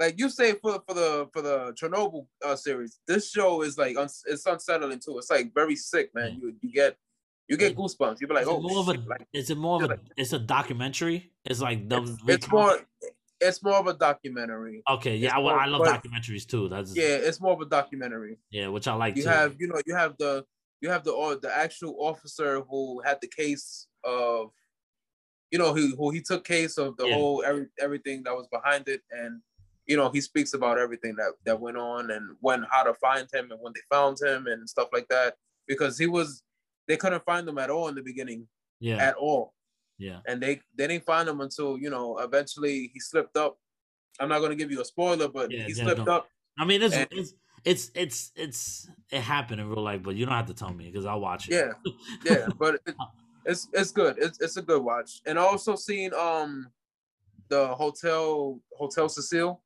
like you say for for the for the Chernobyl uh, series. This show is like uns it's unsettling too. It's like very sick, man. You you get you get goosebumps. You be like, is oh, more of shit. a, like is it more of a, it's a documentary. It's like them. it's, it's more it's more of a documentary. Okay, yeah, I, more- I love but- documentaries too. That's Yeah, it's more of a documentary. yeah, which I like You too. have you know you have the you have the uh, the actual officer who had the case of you know who who he took case of the Yeah. whole every, everything that was behind it and you know he speaks about everything that that went on and when how to find him and when they found him and stuff like that because he was they couldn't find him at all in the beginning yeah, at all yeah, and they they didn't find him until you know eventually he slipped up i'm not going to give you a spoiler but Yeah, he yeah, slipped don't. up I mean, it's And- it's it's it's it's it happened in real life, but you don't have to tell me because I'll watch it. Yeah, yeah, but it, it's it's good. It's it's a good watch. And also seen um the hotel Hotel Cecile.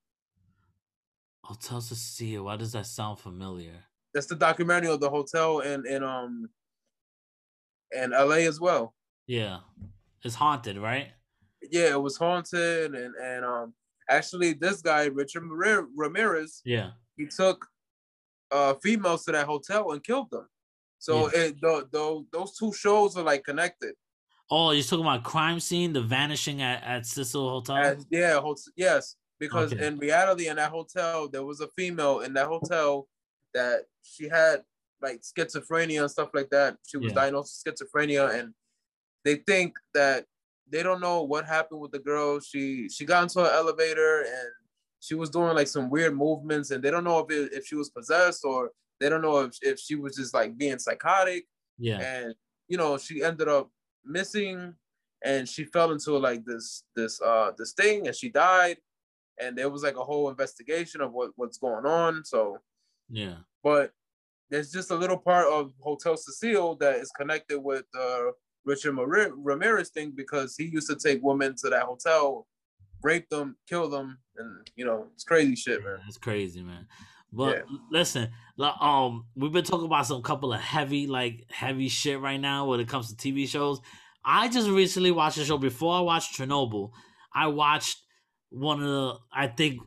Hotel Cecile. Why does that sound familiar? That's the documentary of the hotel in in um in LA as well. Yeah, it's haunted, right? Yeah, it was haunted and and um actually this guy Richard Ramirez Yeah, he took uh females to that hotel and killed them. So it the, the, those two shows are like connected. Oh, you're talking about crime scene, the vanishing at at Cecil Hotel. As- yeah, yes, because Okay. in reality, in that hotel, there was a female in that hotel that she had like schizophrenia and stuff like that. She was Yeah. diagnosed with schizophrenia, and they think that they don't know what happened with the girl. She she got into an elevator and she was doing like some weird movements, and they don't know if it, if she was possessed or they don't know if if she was just like being psychotic yeah, and you know she ended up missing and she fell into like this this uh this thing and she died and there was like a whole investigation of what what's going on so yeah. but there's just a little part of Hotel Cecile that is connected with uh, Richard Ramirez thing because he used to take women to that hotel, rape them, kill them, and you know it's crazy shit, man. It's crazy, man. But yeah. listen, um, we've been talking about some couple of heavy, like heavy shit right now when it comes to TV shows. I just recently watched a show before I watched Chernobyl. I watched one of the. I think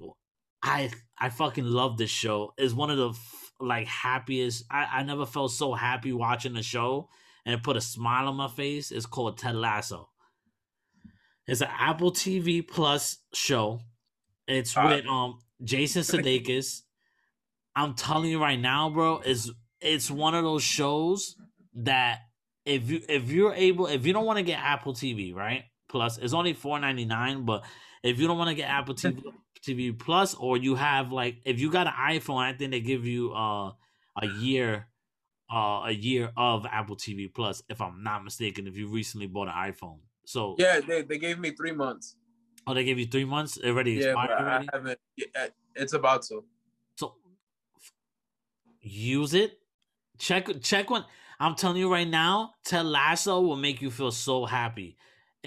I I fucking love this show. Is one of the like happiest. I I never felt so happy watching the show and it put a smile on my face. It's called Ted Lasso. It's an Apple TV Plus show. It's uh, with um Jason Sudeikis. I'm telling you right now, bro, is it's one of those shows that if you if you're able if you don't want to get Apple TV, right? Plus it's only four ninety nine, but if you don't want to get Apple TV TV Plus or you have like if you got an iPhone, I think they give you uh a year uh a year of Apple TV Plus, if I'm not mistaken, if you recently bought an iPhone. So Yeah, they, they gave me three months. Oh, they gave you three months? It already yeah, expired already? I haven't it's about to. So use it. Check check when I'm telling you right now, Ted Lasso will make you feel so happy.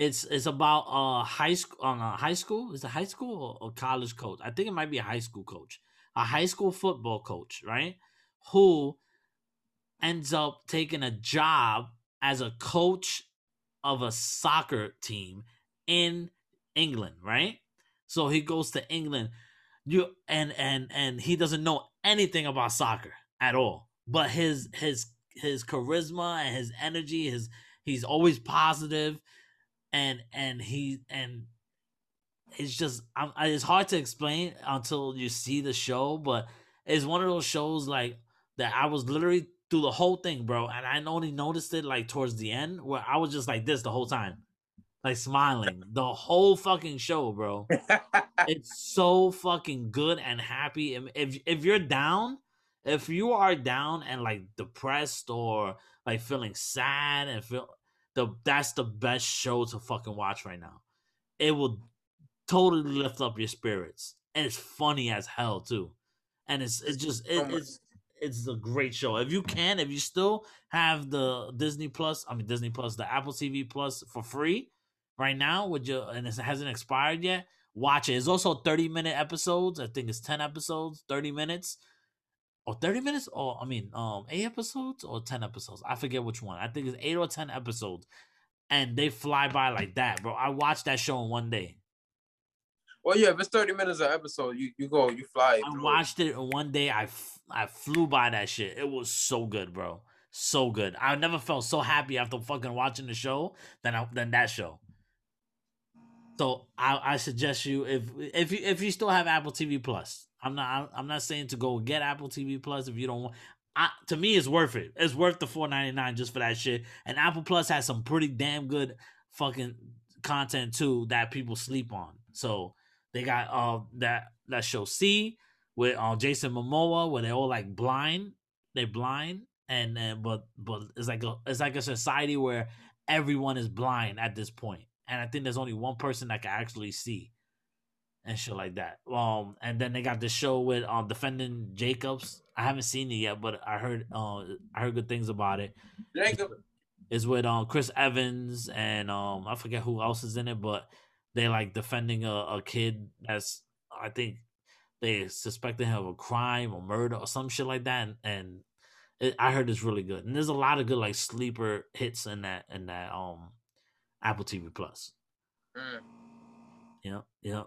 It's it's about a high school on a high school. Is it high school or, or college coach? I think it might be a high school coach, a high school football coach, right? Who ends up taking a job as a coach of a soccer team in England, right? So he goes to England. You and and and he doesn't know anything about soccer at all. But his his his charisma and his energy, his he's always positive, and and he and it's just I'm, it's hard to explain until you see the show. But it's one of those shows like that. I was literally through the whole thing, bro, and I only noticed it like towards the end where I was just like this the whole time, like smiling the whole fucking show, bro. it's so fucking good and happy. If if you're down if you are down and like depressed or like feeling sad and feel the that's the best show to fucking watch right now. It will totally lift up your spirits. And it's funny as hell too. And it's it's just it, it's it's a great show. If you can, if you still have the Disney Plus, I mean Disney Plus, the Apple TV Plus for free right now, with your and it hasn't expired yet, watch it. It's also 30 minute episodes. I think it's 10 episodes, 30 minutes or 30 minutes or I mean um 8 episodes or 10 episodes. I forget which one. I think it's 8 or 10 episodes. And they fly by like that, bro. I watched that show in one day. Well, yeah, if it's 30 minutes an episode, you, you go, you fly. I watched it in one day. I, f- I flew by that shit. It was so good, bro. So good. I never felt so happy after fucking watching the show than I, than that show. So I, I suggest you if if you if you still have Apple TV Plus, I'm not. I'm not saying to go get Apple TV Plus if you don't want. I, to me, it's worth it. It's worth the four ninety nine just for that shit. And Apple Plus has some pretty damn good fucking content too that people sleep on. So they got uh that that show See with uh, Jason Momoa where they're all like blind. They're blind and and but but it's like a it's like a society where everyone is blind at this point. And I think there's only one person that can actually see and shit like that. Um, and then they got the show with um defending Jacobs. I haven't seen it yet, but I heard uh I heard good things about it. Jacob is with um Chris Evans and um I forget who else is in it, but they like defending a, a kid that's I think they suspecting him of a crime or murder or some shit like that, and, and it, I heard it's really good. And there's a lot of good like sleeper hits in that in that um Apple TV Plus. Mm. Yeah, yeah.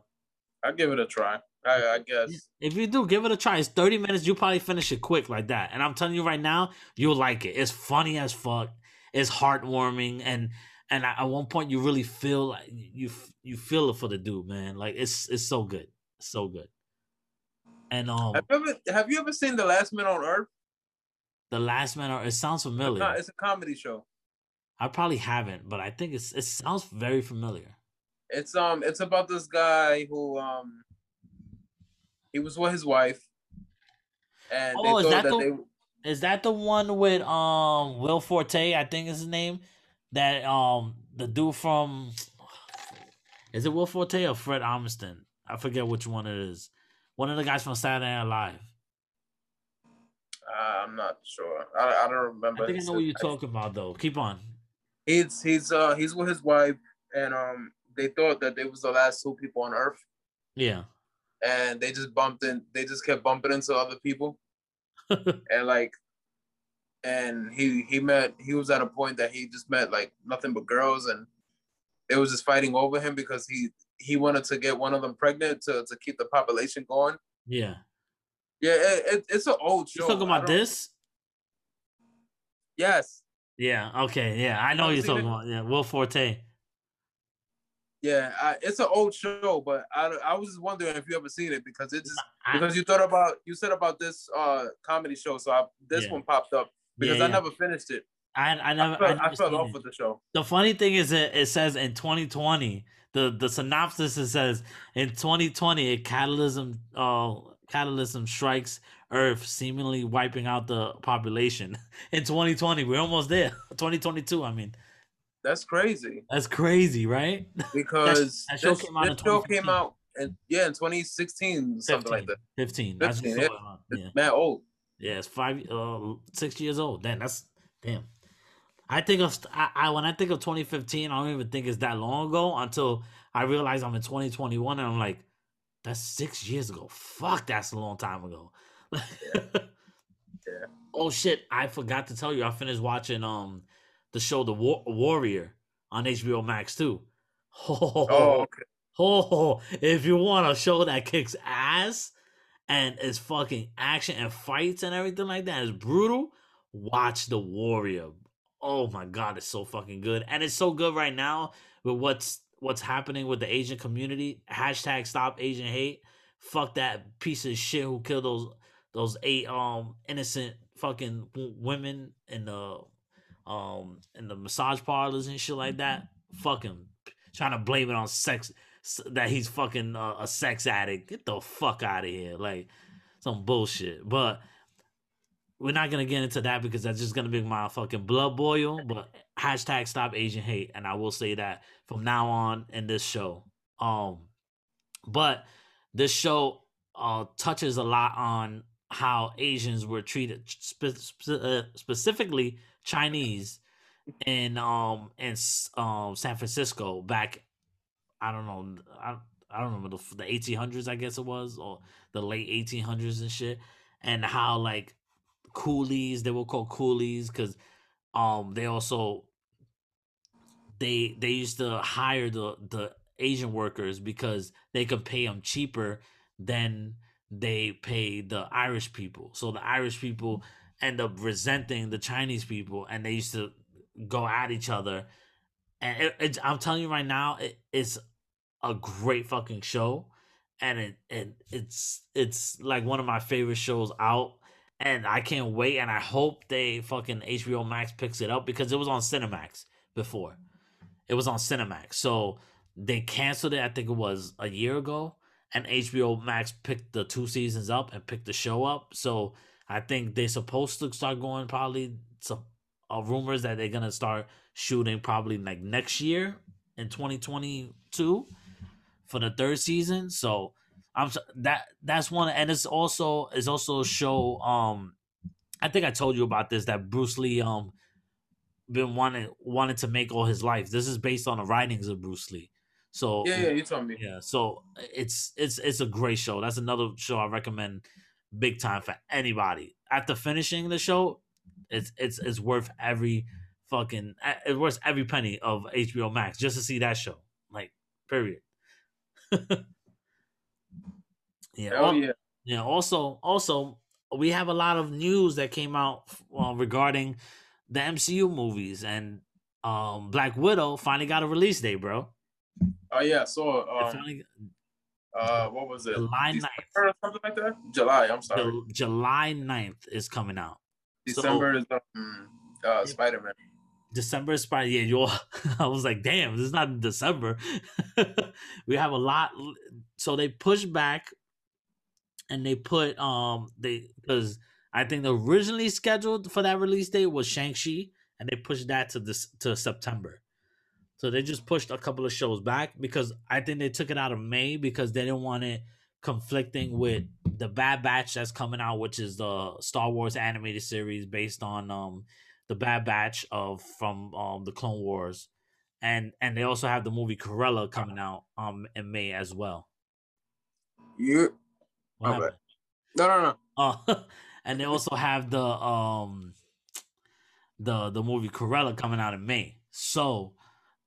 I'll give it a try. I, I, guess. If you do, give it a try. It's 30 minutes. You probably finish it quick like that. And I'm telling you right now, you'll like it. It's funny as fuck. It's heartwarming. And and at one point you really feel like you you feel it for the dude, man. Like it's it's so good. so good. And um have you, ever, have you ever seen The Last Man on Earth? The Last Man on Earth. It sounds familiar. It's a comedy show. I probably haven't, but I think it's it sounds very familiar. It's um it's about this guy who um he was with his wife. And oh, is that, that the, they... is that the one with um Will Forte, I think is his name? That um the dude from is it Will Forte or Fred Armisen? I forget which one it is. One of the guys from Saturday Night Live. Uh, I'm not sure. I, I don't remember. I think I know what you're talking about though. Keep on. He's he's uh he's with his wife, and um they thought that they was the last two people on Earth, Yeah. and they just bumped in. They just kept bumping into other people, and like, and he he met. He was at a point that he just met like nothing but girls, and they was just fighting over him because he he wanted to get one of them pregnant to to keep the population going. yeah. Yeah, it, it, it's an old show. You talking about this? Yes. Yeah. Okay. Yeah. I know you're talking it? about. Yeah. Will Forte. Yeah, I, it's an old show, but I, I was just wondering if you ever seen it because it just I- because you thought about you said about this uh comedy show, so I, this Yeah. one popped up because Yeah, I never finished it. I, I never. I fell, I I never fell off it. with the show. The funny thing is, it, it says in 2020, the the synopsis it says in 2020, a catalysm uh catalysm strikes Earth, seemingly wiping out the population. In 2020, we're almost there. 2022, I mean, That's crazy that's crazy, right? because that show this, came out in this show came out and yeah in 2016 something like that. 15. That's 15, just yeah. It's yeah. mad old. Yeah, it's five, uh, six years old. Damn, that's damn. I think of I, I when I think of 2015, I don't even think it's that long ago until I realize I'm in 2021 and I'm like, that's six years ago. Fuck, that's a long time ago. Yeah. Oh shit! I forgot to tell you. I finished watching um the show The War- Warrior on HBO Max too. Oh, Oh, okay. Oh, if you want a show that kicks ass and is fucking action and fights and everything like that is brutal, watch The Warrior. Oh my god, it's so fucking good. And it's so good right now with what's what's happening with the Asian community. Hashtag stop Asian hate. Fuck that piece of shit who killed those those eight um innocent fucking w- women in the um in the massage parlors and shit like that. Fuck him. Trying to blame it on sex that he's fucking uh, a sex addict. Get the fuck out of here. Like some bullshit. But we're not gonna get into that because that's just gonna make my fucking blood boil. But hashtag stop Asian hate, and I will say that from now on in this show. Um, but this show uh touches a lot on how Asians were treated, spe- spe- uh, specifically Chinese, in um in um San Francisco back. I don't know. I I don't remember the the eighteen hundreds. I guess it was or the late eighteen hundreds and shit, and how like coolies they were called coolies because um they also they they used to hire the the Asian workers because they could pay them cheaper than they pay the Irish people. So the Irish people end up resenting the Chinese people, and they used to go at each other. And it, it, I'm telling you right now, it, it's a great fucking show, and it, it it's it's like one of my favorite shows out. And I can't wait, and I hope they fucking HBO Max picks it up because it was on Cinemax before. It was on Cinemax, so they canceled it. I think it was a year ago, and HBO Max picked the two seasons up and picked the show up. So I think they're supposed to start going probably some uh, rumors that they're gonna start shooting probably like next year in 2022 for the third season. So I'm that that's one, and it's also it's also a show. Um, I think I told you about this that Bruce Lee um been wanting wanted to make all his life. This is based on the writings of Bruce Lee. So Yeah, yeah, you told me. yeah, so it's it's it's a great show. That's another show I recommend big time for anybody. After finishing the show, it's it's it's worth every fucking it's worth every penny of HBO Max just to see that show. Like, period. yeah. Hell yeah. yeah. Also, also, we have a lot of news that came out uh, regarding the MCU movies, and um, Black Widow finally got a release date, bro. Oh yeah, so um, finally, uh, what was it? July 9th. Or something like that. July. I'm sorry. Jul- July 9th is coming out. so- December is um, uh, Spider Man. December is probably yeah. You, I was like, damn, this is not in December. we have a lot, so they pushed back, and they put um they because I think the originally scheduled for that release date was Shang Chi, and they pushed that to this to September. So they just pushed a couple of shows back because I think they took it out of May because they didn't want it conflicting with the Bad Batch that's coming out, which is the Star Wars animated series based on um the Bad Batch of from um the Clone Wars, and and they also have the movie Cruella coming out um in May as well. You Okay. happened? no no no. Uh, and they also have the um the the movie Cruella coming out in May. So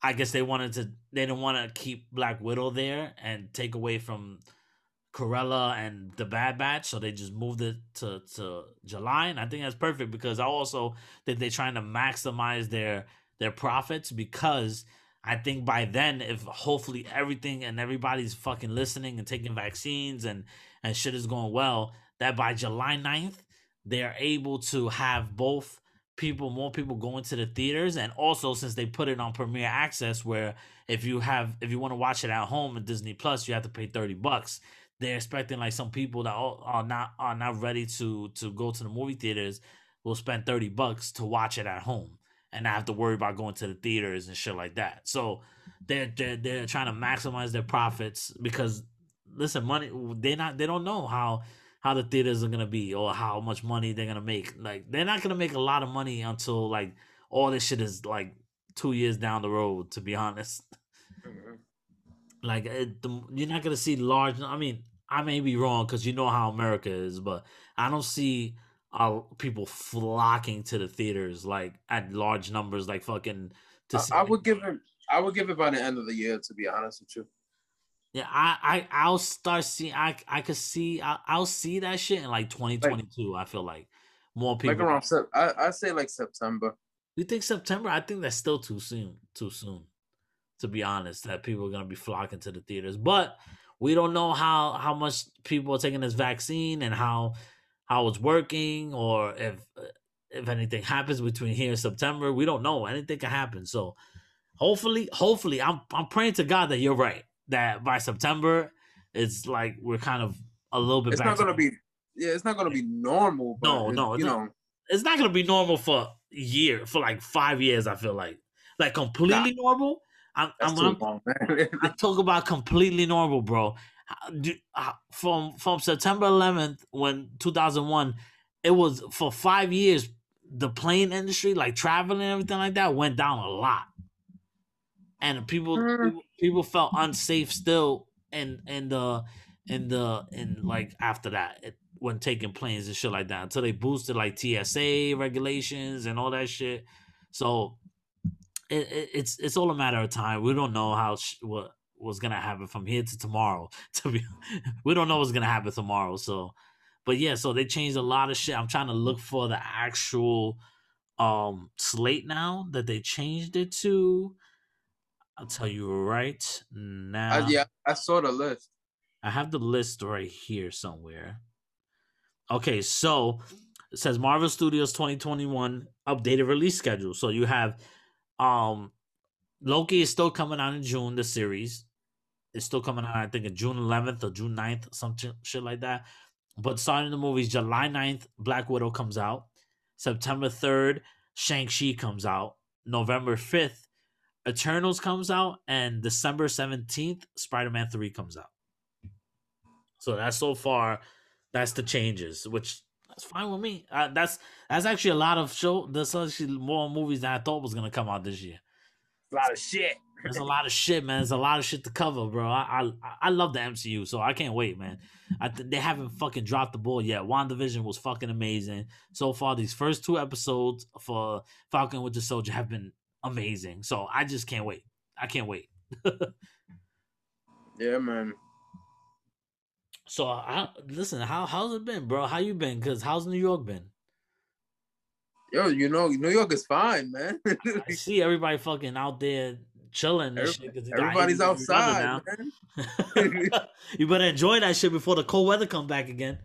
I guess they wanted to they didn't want to keep Black Widow there and take away from Cruella and the Bad Batch, so they just moved it to to July, and I think that's perfect because I also think they're trying to maximize their their profits because I think by then, if hopefully everything and everybody's fucking listening and taking vaccines and and shit is going well, that by July 9th, they're able to have both people, more people going to the theaters, and also since they put it on Premiere Access, where if you have if you want to watch it at home at Disney Plus, you have to pay 30 bucks. They're expecting like some people that are not are not ready to to go to the movie theaters will spend 30 bucks to watch it at home and not have to worry about going to the theaters and shit like that. So they're they're, they're trying to maximize their profits because listen, money they not they don't know how how the theaters are gonna be or how much money they're gonna make. Like they're not gonna make a lot of money until like all this shit is like two years down the road. To be honest, like it, the, you're not gonna see large. I mean, I may be wrong because you know how America is, but I don't see uh, people flocking to the theaters like at large numbers, like fucking. To I would give it. I would give it by the end of the year. To be honest with you. Yeah, I, I I'll start seeing. I I could see. I, I'll see that shit in like 2022. I feel like more people. Like around Sep- I I say like September. you think September? I think that's still too soon. Too soon, to be honest. That people are gonna be flocking to the theaters, but we don't know how how much people are taking this vaccine and how how it's working, or if if anything happens between here and September. We don't know. Anything can happen. So hopefully, hopefully, I'm I'm praying to God that you're right. That by September, it's like we're kind of a little bit. It's not gonna be. Yeah, it's not gonna be normal. But No, no, You it's know, it's not gonna be normal for a year for like five years. I feel like like completely normal. I'm, I'm, too I'm, long, man. I talk about completely normal, bro. Do- From from September 11th, when 2001, it was for five years. The plane industry, like traveling and everything like that, went down a lot, and people Mm. people, felt unsafe still and and the in the in like after that it, when taking planes and shit like that until they boosted like TSA regulations and all that shit. So it, it, it's it's all a matter of time. We don't know how sh- what was gonna happen from here to tomorrow. To be, we don't know what's gonna happen tomorrow. So, but yeah, so they changed a lot of shit. I'm trying to look for the actual um slate now that they changed it to. I'll tell you right now. I, yeah, I saw the list. I have the list right here somewhere. Okay, so it says Marvel Studios 2021 updated release schedule. So you have um Loki is still coming out in June, the series. It's still coming out, I think, in June 11th or June 9th, some sh- shit like that. But starting the movies, July 9th, Black Widow comes out. September 3rd, Shang-Chi comes out. November 5th, Eternals comes out. And December 17th, Spider-Man 3 comes out. So that's so far, that's the changes, which that's fine with me. Uh, that's that's actually a lot of show. There's actually more movies than I thought was gonna come out this year. A lot of shit. There's a lot of shit, man. There's a lot of shit to cover, bro. I I, I love the MCU, so I can't wait, man. I th- they haven't fucking dropped the ball yet. WandaVision was fucking amazing. So far, these first two episodes for Falcon with the Soldier have been amazing. So I just can't wait. I can't wait. Yeah, man. So I, listen, how how's it been, bro? How you been? Cause how's New York been? Yo, you know, New York is fine, man. I see everybody fucking out there chilling and Every- shit. Everybody's hit with the weather outside, you better enjoy that shit before the cold weather come back again.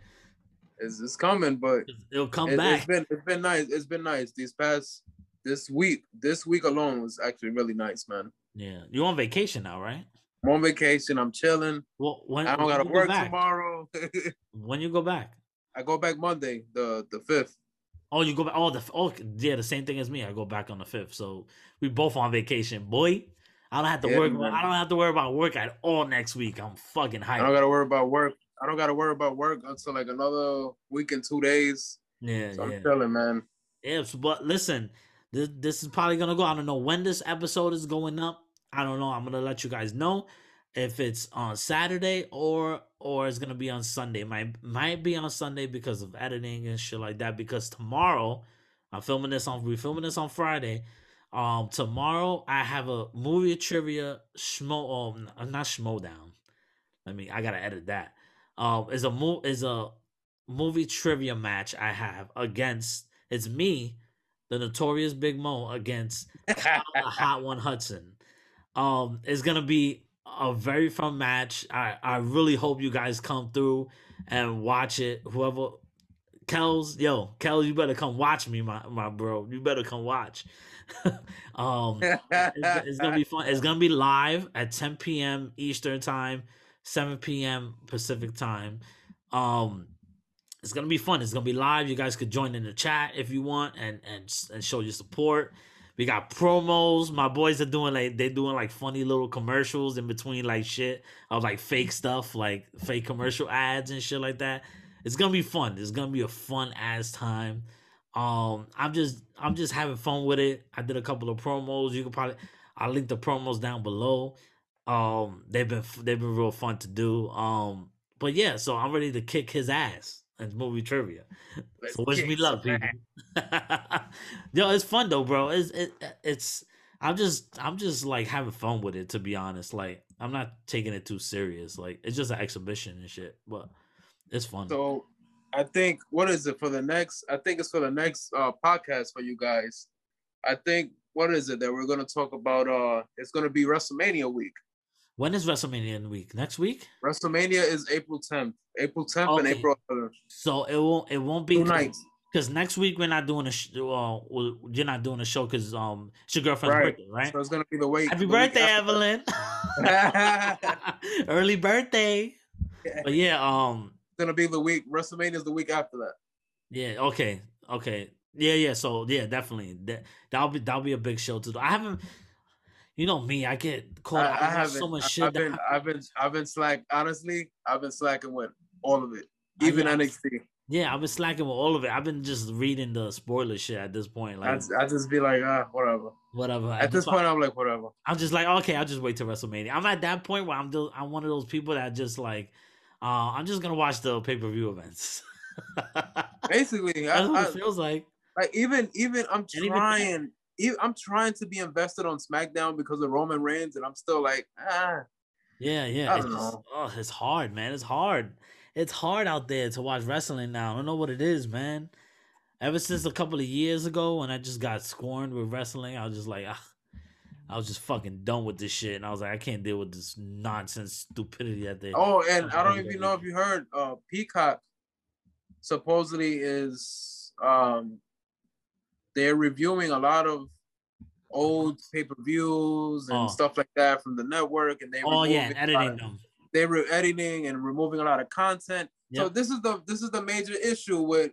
It's, it's coming, but It'll come it, back. has been it's been nice. It's been nice these past this week. This week alone was actually really nice, man. Yeah, you on vacation now, right? I'm on vacation. I'm chilling. Well, when I don't when gotta go work back? tomorrow. When you go back? I go back Monday, the the fifth. Oh, you go back. Oh, the oh yeah, the same thing as me. I go back on the fifth, so we both on vacation, boy. I don't have to Yeah, work. man. I don't have to worry about work at all next week. I'm fucking hyped. I don't gotta worry about work. I don't gotta worry about work until like another week and two days. Yeah, So yeah. I'm chilling, man. Yes, but listen, this this is probably gonna go. I don't know when this episode is going up. I don't know. I'm gonna let you guys know if it's on Saturday or or it's gonna be on Sunday. Might might be on Sunday because of editing and shit like that. Because tomorrow, I'm filming this on we're filming this on Friday. Um, tomorrow I have a movie trivia schmo. Um, not Schmoedown. Let me. I gotta edit that. Um, is a mo is a movie trivia match I have against. It's me, the notorious Big Mo, against Kyle the Hot One Hudson. Um, it's gonna be a very fun match. I I really hope you guys come through and watch it. Whoever Kels, yo, Kels, you better come watch me, my my bro. You better come watch. um, it's, it's gonna be fun. It's gonna be live at 10 p.m. Eastern time, 7 p.m. Pacific time. Um, it's gonna be fun. It's gonna be live. You guys could join in the chat if you want and and and show your support. We got promos. My boys are doing like they're doing like funny little commercials in between like shit of like fake stuff, like fake commercial ads and shit like that. It's gonna be fun. It's gonna be a fun ass time. Um, I'm just I'm just having fun with it. I did a couple of promos. You can probably I'll link the promos down below. Um, they've been they've been real fun to do. Um, but yeah, so I'm ready to kick his ass in movie trivia. Let's so wish me luck, people. Yo, it's fun though, bro. It's it, it's I'm just I'm just like having fun with it to be honest. Like I'm not taking it too serious. Like it's just an exhibition and shit, but it's fun. So I think what is it for the next? I think it's for the next uh, podcast for you guys. I think what is it that we're gonna talk about? Uh, it's gonna be WrestleMania week. When is WrestleMania in week? Next week? WrestleMania is April 10th, April 10th and April 11th. So it won't it won't be because next week we're not doing a sh- uh, well, you're not doing a show because um it's your girlfriend's Right. birthday, right? So it's gonna be the week. Happy the birthday, Evelyn! Early birthday. Yeah. But yeah, um, It's gonna be the week. WrestleMania is the week after that. yeah, okay, okay, yeah, yeah. So yeah, definitely that that'll be that'll be a big show too. I haven't, you know me, I get caught. I, I, I have so much I- shit. I've been, I- I've been, I've been slack. Honestly, I've been slacking with all of it, even yeah, NXT. yeah, I've been slacking with all of it. I've been just reading the spoiler shit at this point. Like just- I just be like, ah, whatever. whatever. At this point, I'm like, whatever. I'm just like, okay, I'll just wait till WrestleMania. I'm at that point where I'm just, I'm one of those people that just like, uh, I'm just gonna watch the pay per view events. Basically, I, That's what I, it feels like. like even, even I'm And even that- trying. even, I'm trying to be invested on SmackDown because of Roman Reigns, and I'm still like, ah, Yeah, yeah. I It's, just- know. oh, it's hard, man. It's hard. It's hard out there to watch wrestling now. I don't know what it is, man. Ever since a couple of years ago when I just got scorned with wrestling, I was just like, ah, I was just fucking done with this shit. And I was like, I can't deal with this nonsense stupidity that they. Oh, and I don't even know if you heard. Uh, Peacock supposedly is um, they're reviewing a lot of old pay per views and Oh. stuff like that from the network, and they oh yeah, and editing of- them. they were editing and removing a lot of content. So this is the this is the major issue with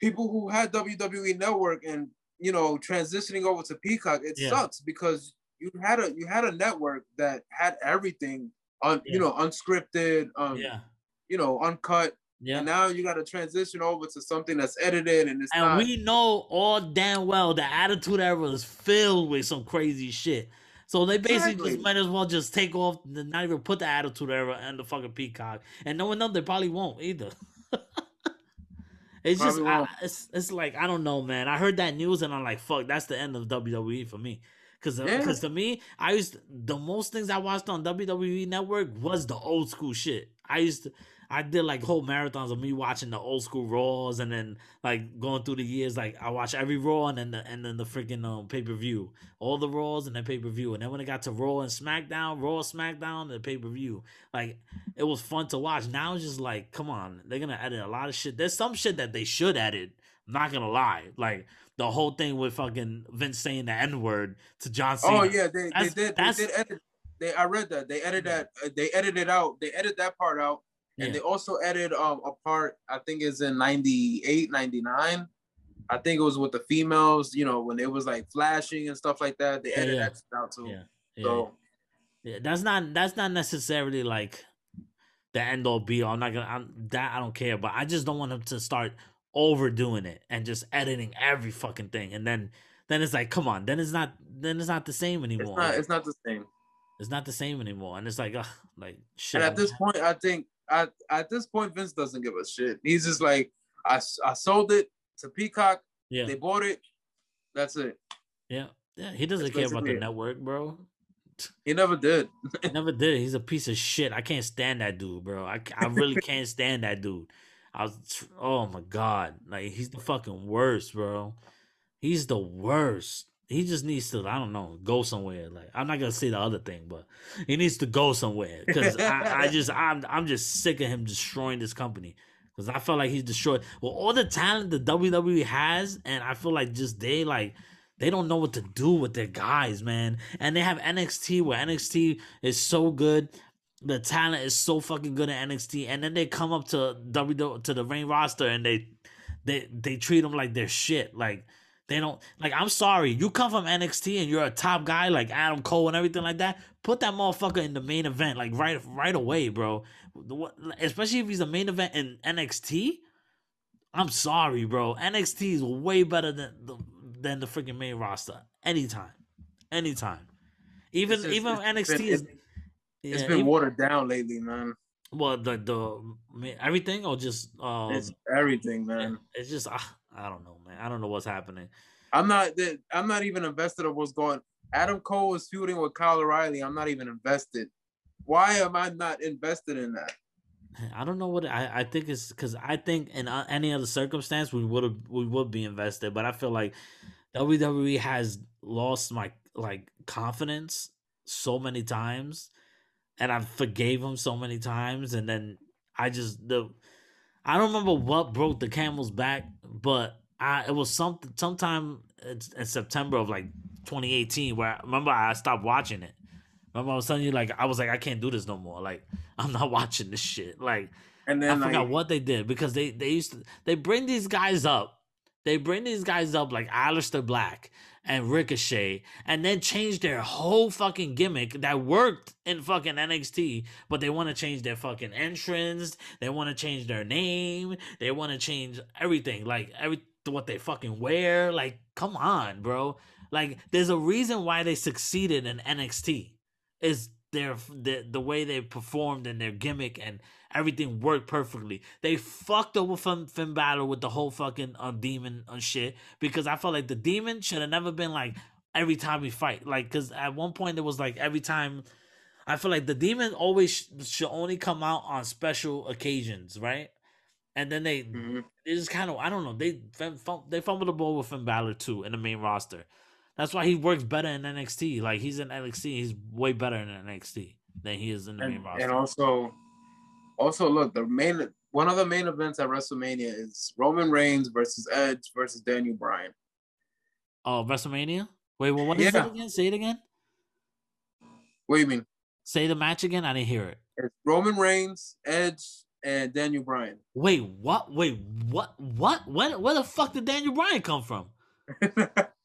people who had WWE Network and you know transitioning over to Peacock. It Yeah. sucks because you had a you had a network that had everything on Yeah. you know unscripted, um, Yeah, you know uncut, yeah. and now you got to transition over to something that's edited and it's And not. we know all damn well the Attitude Era is filled with some crazy shit. So they basically Exactly. just might as well just take off, the, not even put the Attitude Era and the fucking Peacock. And no one knows they probably won't either. it's just, I, it's it's like I don't know, man. I heard that news and I'm like, fuck, that's the end of WWE for me. Cause, uh, Yeah. cause to me, I used to, the most things I watched on WWE Network was the old school shit. I used to, I did like whole marathons of me watching the old school Raws and then like going through the years. Like I watched every Raw and then the and then the freaking um pay per view, all the Raws and then pay per view. And then when it got to Raw and SmackDown, Raw, SmackDown, and pay per view, like it was fun to watch. Now it's just like, come on, they're gonna edit a lot of shit. There's some shit that they should edit. I'm not gonna lie, like the whole thing with fucking Vince saying the N word to John Cena. oh yeah, they, they did they did edit. They I read that they edited that uh, they edited out they edited that part out and Yeah. they also edited um a part I think is in 98 99 I think it was with the females you know when it was like flashing and stuff like that they Yeah, edited yeah. that out too Yeah, yeah, so yeah. That's not that's not necessarily like the end all be all. I'm not gonna I'm, that I don't care, but I just don't want him to start overdoing it and just editing every fucking thing, and then then it's like, come on, then it's not then it's not the same It's anymore. not. It's not the same. It's not the same anymore, and it's like, ugh, like shit. And at this point, I think at at this point, Vince doesn't give a shit. He's just like, I I sold it to Peacock. yeah, They bought it. That's it. yeah, yeah. He doesn't That's care about the it. network, bro. He never did. He never did. He's a piece of shit. I can't stand that dude, bro. I, I really can't stand that dude. I was, oh my god, like he's the fucking worst, bro. He's the worst. He just needs to, I don't know, go somewhere. Like I'm not gonna say the other thing, but he needs to go somewhere because I, I just, I'm, I'm just sick of him destroying this company. Because I feel like he's destroyed. Well, all the talent the WWE has, and I feel like just they like they don't know what to do with their guys, man. And they have NXT where NXT is so good. The talent is so fucking good at NXT, and then they come up to W to the main roster and they they they treat them like they're shit. Like they don't like. I'm sorry, you come from NXT and you're a top guy like Adam Cole and everything like that. Put that motherfucker in the main event like right right away, bro. Especially if he's the main event in NXT. I'm sorry, bro. NXT is way better than the than the freaking main roster. Anytime, anytime. Even just- even NXT been- is. it's- yeah, been even- watered down lately, man. well, the the everything or just uh, It's everything, man. it's just ah, I don't know, man. I don't know what's happening. I'm not. I'm not even invested in what's going. Adam Cole is feuding with Kyle O'Reilly. I'm not even invested. Why am I not invested in that? I don't know what I, I think it's because I think in uh, any other circumstance we would have we would be invested, but I feel like WWE has lost my like confidence so many times, and I forgave them so many times, and then I just the I don't remember what broke the camel's back, but I it was something sometime in, September of like 2018 where I remember I stopped watching it. Remember I was telling you like I was like I can't do this no more. Like I'm not watching this shit. Like And then I forgot like, what they did because they they used to they bring these guys up. They bring these guys up like Aleister Black and Ricochet, and then change their whole fucking gimmick that worked in fucking NXT, but they want to change their fucking entrance. They want to change their name. They want to change everything, like every what they fucking wear. Like, come on, bro. Like, there's a reason why they succeeded in NXT. Is their the the way they performed and their gimmick and everything worked perfectly. They fucked up with Finn, Finn Balor with the whole fucking uh, demon uh, shit because I felt like the demon should have never been like every time we fight. Like, because at one point it was like every time. I feel like the demon always sh- should only come out on special occasions, right? And then they Mhm. they just kind of I don't know they they fumbled the ball with Finn Balor too in the main roster. That's why he works better in NXT. Like he's in NXT, he's way better in NXT than he is in the main and, roster. and also, also look, the main one of the main events at WrestleMania is Roman Reigns versus Edge versus Daniel Bryan. Oh, WrestleMania? Wait, well, what is Yeah. it again? Say it again. What do you mean? Say the match again. I didn't hear it. It's Roman Reigns, Edge, and Daniel Bryan. Wait, what? Wait, what? What? Where? Where the fuck did Daniel Bryan come from?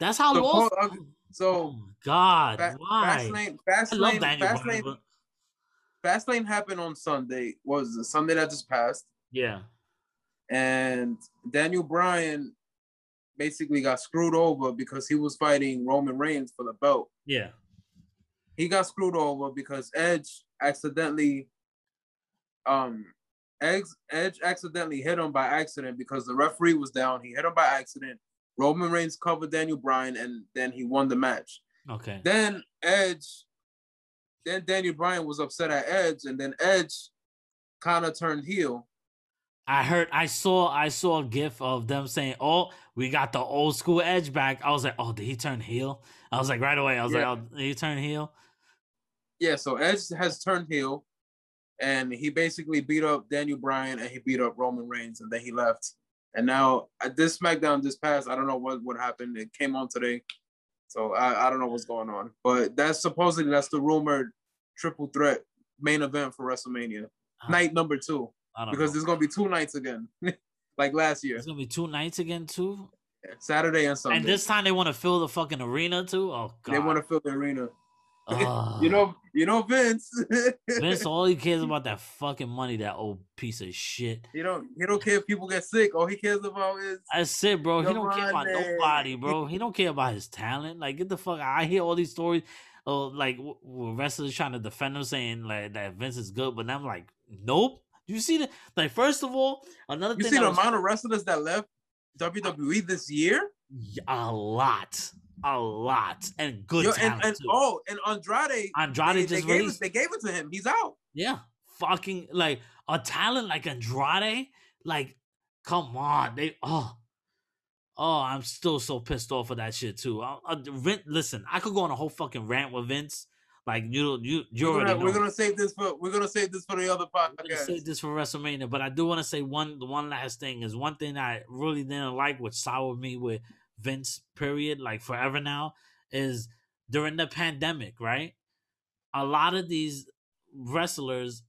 That's how So, lost. Paul- so oh god, Fa- why? Fastlane, Fastlane, Fastlane, But... Fastlane happened on Sunday. What was it Sunday that just passed? Yeah. And Daniel Bryan basically got screwed over because he was fighting Roman Reigns for the belt. Yeah. He got screwed over because Edge accidentally, um, Edge, Edge accidentally hit him by accident because the referee was down. He hit him by accident. Roman Reigns covered Daniel Bryan and then he won the match. Okay. Then Edge, then Daniel Bryan was upset at Edge, and then Edge kind of turned heel. I heard. I saw. I saw a gif of them saying, "Oh, we got the old school Edge back." I was like, "Oh, did he turn heel?" I was like, right away. I was Yeah. like, "Oh, did he turn heel?" Yeah, so Edge has turned heel, and he basically beat up Daniel Bryan and he beat up Roman Reigns, and then he left. And now at this SmackDown this past, I don't know what what happened. It came on today, so I, I don't know what's going on. But that's supposedly that's the rumored triple threat main event for WrestleMania night number two I don't because know. there's gonna be two nights again, like last year, There's gonna be two nights again too, Saturday and Sunday. and this time they want to fill the fucking arena too. Oh god, they want to fill the arena. Ah. Ugh. you know, you know Vince. Vince, all he cares about that fucking money. That old piece of shit. he don't he don't care if people get sick. All he cares about is That's it, bro. He don't care about nobody, bro. He don't care about his talent. Like, get the fuck. Out. I hear all these stories. Oh, like wrestlers trying to defend him, saying like that Vince is good, but I'm like, nope. You see the like. First of all, another you thing. see the was- amount of wrestlers that left WWE this year. A lot, a lot, and good Yo, talent and, and oh, and Andrade, Andrade they, just they gave, released. it, they gave it to him. He's out. Yeah, fucking like a talent like Andrade. Like, come on, they oh. Oh, I'm still so pissed off of that shit too. I, I, Vin, listen, I could go on a whole fucking rant with Vince. Like you, you, you We're already gonna, know. we're gonna save this for we're gonna save this for the other I'm gonna say podcast. this for WrestleMania, but I do want to say one the one last thing is one thing I really didn't like, which soured me with Vince. Period, like forever now, is during the pandemic, right? A lot of these wrestlers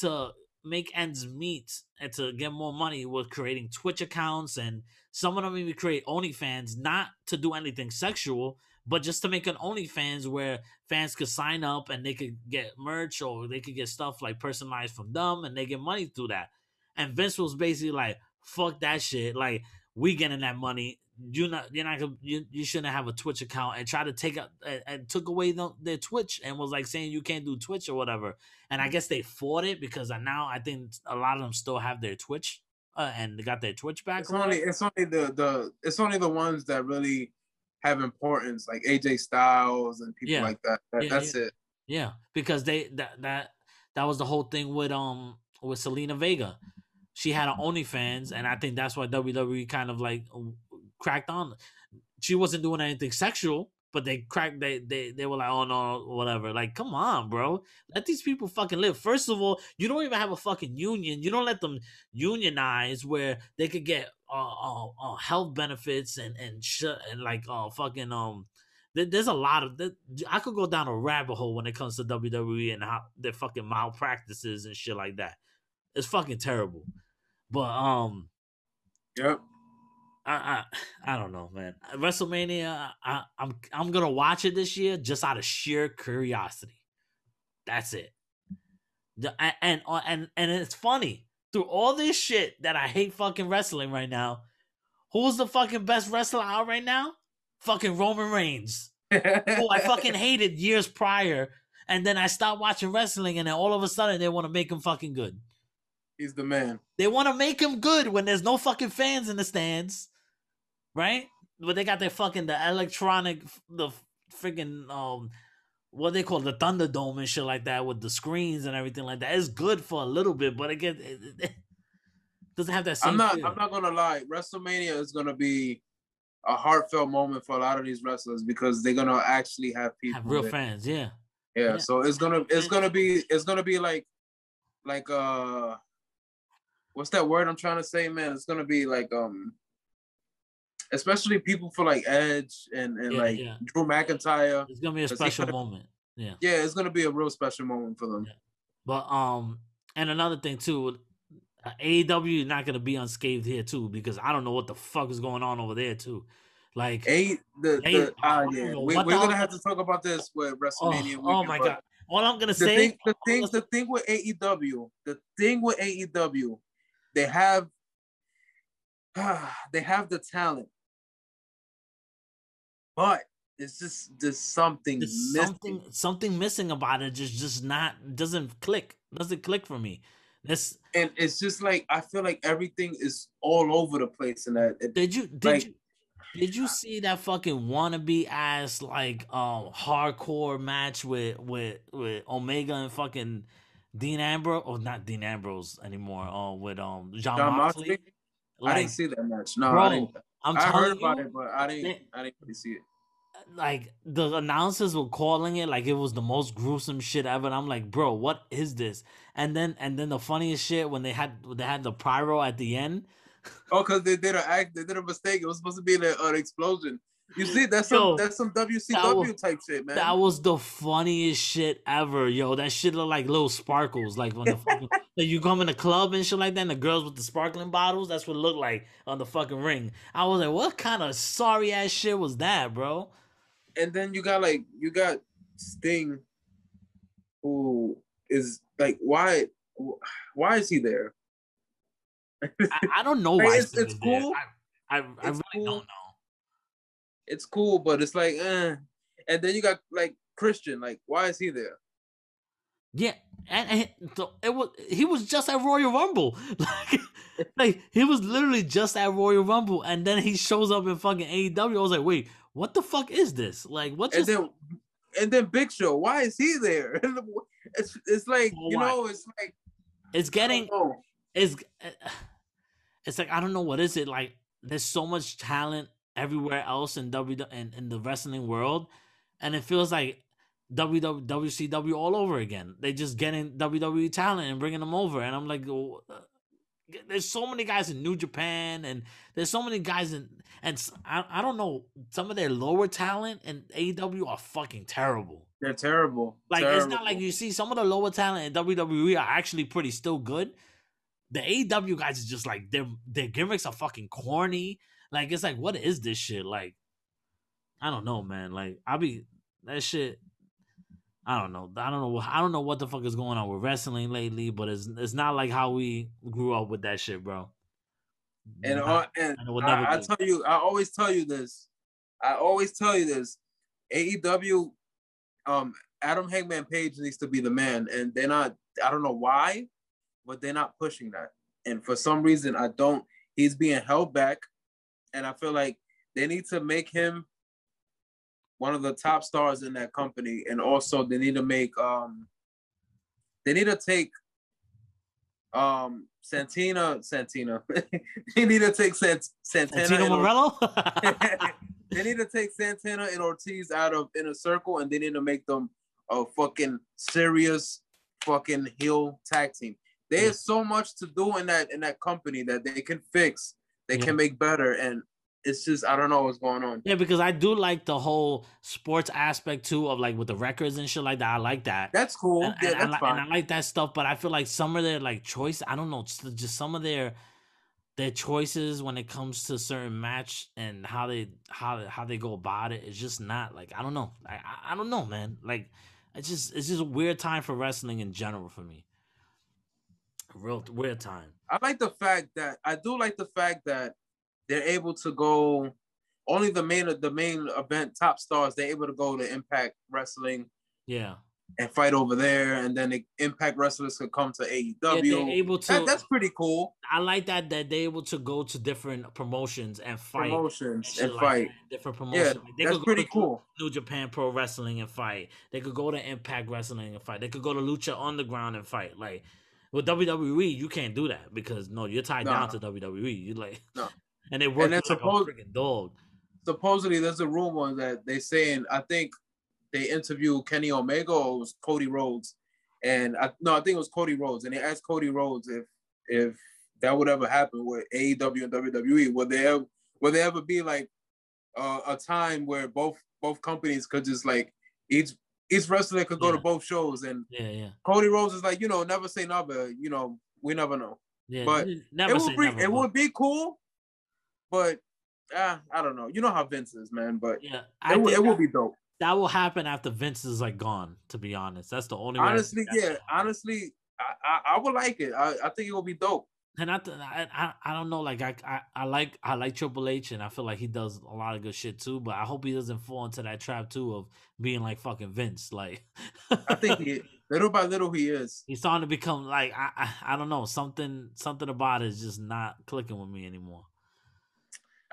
to make ends meet and to get more money were creating Twitch accounts, and some of them even create OnlyFans, not to do anything sexual, but just to make an OnlyFans where fans could sign up and they could get merch or they could get stuff like personalized from them and they get money through that. And Vince was basically like, "Fuck that shit! Like we getting that money. You not you're not you, you shouldn't have a Twitch account." And try to take up and, and took away the, their Twitch and was like saying you can't do Twitch or whatever. And I guess they fought it because I- now I think a lot of them still have their Twitch uh, and they got their Twitch back. It's only it's only the the it's only the ones that really have importance, like AJ Styles and people Yeah. like that. That- Yeah, that's it. Yeah, because they that that that was the whole thing with um with Zelina Vega. She had an OnlyFans, and I think that's why WWE kind of like cracked on. She wasn't doing anything sexual, but they cracked. They they they were like, oh no, whatever. Like, come on, bro, let these people fucking live. First of all, you don't even have a fucking union. You don't let them unionize where they could get uh, uh, uh health benefits and and shit and like uh fucking um there- there's a lot of I could go down a rabbit hole when it comes to WWE and how their fucking malpractices and shit like that. It's fucking terrible. But um, Yep. I I, I don't know, man. WrestleMania, I, I'm I'm gonna watch it this year just out of sheer curiosity. That's it. The, and uh, and and it's funny through all this shit that I hate fucking wrestling right now. Who's the fucking best wrestler out right now? Fucking Roman Reigns who I fucking hated years prior, and then I stopped watching wrestling, and then all of a sudden they want to make him fucking good. He's the man. They want to make him good when there's no fucking fans in the stands, right? But they got their fucking the electronic, the freaking um, what they call the Thunderdome and shit like that with the screens and everything like that. It's good for a little bit, but again, it, it- it doesn't have that same. I'm not feel. I'm not gonna lie. WrestleMania is gonna be a heartfelt moment for a lot of these wrestlers because they're gonna actually have people have real there. fans, yeah. Yeah, Yeah. so it's gonna it's gonna be it's gonna be like like uh what's that word I'm trying to say, man? It's gonna be like um especially people for like Edge and and Yeah, like yeah. Drew McIntyre. It's gonna be a special could've- moment. Yeah. Yeah, it's gonna be a real special moment for them. Yeah. But um, and another thing too, uh, AEW is not gonna be unscathed here too because I don't know what the fuck is going on over there too. Like, Eight the, the I yeah. we, we're the gonna have to talk about this with oh, WrestleMania. oh weekend, my god! All I'm gonna The say, thing, the oh, thing, the thing with AEW, the thing with AEW, they have, they have the talent, but it's just there's something there's missing. something something missing about it. Just just not doesn't click. Doesn't click for me. This and it's just like I feel like everything is all over the place in that. It, did you did Like- you did you see that fucking wannabe ass like um hardcore match with with with Omega and fucking Dean Ambrose or not Dean Ambrose anymore? Uh, with um John, Jon Moxley. Moxley, I didn't see that match. No, bro, I didn't. I'm I heard about you, it, but I didn't. they- I didn't really see it. like the announcers were calling it like it was the most gruesome shit ever. And I'm like, bro, what is this? And then and then the funniest shit when they had they had the pyro at the end. Oh, because they did an act. They did a mistake. It was supposed to be an, an uh, explosion. You see, that's some Yo, that's some that WCW was- type shit, man. That was the funniest shit ever, yo. That shit looked like little sparkles, like when the fucking, like you come in a club and shit like that, and the girls with the sparkling bottles. That's what it looked like on the fucking ring. I was like, what kind of sorry ass shit was that, bro? and then you got like you got Sting, who is like, why, why is he there? I, I don't know Like, why. it's- it's cool. I, I, I really cool. don't know. It's cool, but it's like, eh. And then you got like Christian, like, why is he there? Yeah, and, and the- it was he was just at Royal Rumble, like, like he was literally just at Royal Rumble, and then he shows up in fucking AEW. I was like, wait, what the fuck is this? Like, what's And then, and then Big Show, why is he there? it's it's like For you what? know, it's like it's getting oh, it's it's like I don't know what is it like. There's so much talent everywhere else in W in, in the wrestling world, and it feels like WW WCW all over again. They just getting WWE talent and bringing them over, and I'm like, oh, uh, there's so many guys in New Japan, and there's so many guys in, and I don't know some of their lower talent in AEW are fucking terrible. they're terrible. Like it's not like you see some of the lower talent in WWE are actually pretty still good. The AEW guys is just like their their gimmicks are fucking corny. Like it's like what is this shit? Like I don't know, man. Like I be that shit. I don't know. I don't know. I don't know what the fuck is going on with wrestling lately, but it's it's not like how we grew up with that shit, bro. and Nah, uh, and and it would never I, I tell you, I always tell you this. I always tell you this. AEW, um, Adam Hangman Page needs to be the man, and they're not. I don't know why, but they're not pushing that. And for some reason, I don't. He's being held back, and I feel like they need to make him one of the top stars in that company, and also they need to make um, they need to take um Santina Santina. they need to take Sant- Santana. Santino Or- Morello. they need to take Santana and Ortiz out of inner circle, and they need to make them a fucking serious fucking heel tag team. There's so much to do in that in that company that they can fix, they Yeah. can make better, and it's just I don't know what's going on. Yeah, because I do like the whole sports aspect too of like with the records and shit like that. I like that. That's cool. and, yeah, and I that's like, fine. and I like that stuff, but I feel like some of their like choice, I don't know, just, some of their their choices when it comes to certain match and how they how how they go about it is just not like I don't know. I I, I don't know, man. Like it's just it's just a weird time for wrestling in general for me. Real weird time. I like the fact that I do like the fact that they're able to go only the main the main event top stars. They're able to go to Impact Wrestling Yeah. and fight over there, and then the Impact wrestlers could come to Yeah, AEW. they're able to. That- that's pretty cool. I like that that they're able to go to different promotions and fight. Promotions and like fight. that, different promotions. Like, they that's could go pretty to cool. New Japan Pro Wrestling and fight. They could go to Impact Wrestling and fight. They could go to Lucha Underground and fight. Like with WWE, you can't do that because no, you're tied No. down to WWE. You like No. and they work you like suppose- a freaking dog. Supposedly, there's a rumor that they saying I think they interviewed Kenny Omega or it was Cody Rhodes, and I no, I think it was Cody Rhodes, and they asked Cody Rhodes if if that would ever happen with AEW and WWE. Would there ever, would there ever be like uh, a time where both both companies could just like each each wrestler could go to both shows, and Yeah, yeah, Cody Rhodes is like, you know, never say never. You know, we never know. yeah. But never it would be never, it but- would be cool, but uh, I don't know. You know how Vince is, man. But Yeah, I it, will, it will be dope. that will happen after Vince is like gone. To be honest, that's the only. way Honestly, yeah. Honestly, I, I, I would like it. I, I think it will be dope. And I, th- I, I, I don't know. Like I, I, I like, I like Triple H, and I feel like he does a lot of good shit too. But I hope he doesn't fall into that trap too of being like fucking Vince. Like, I think he, little by little he is. he's starting to become like I, I, I don't know something, something about it is just not clicking with me anymore.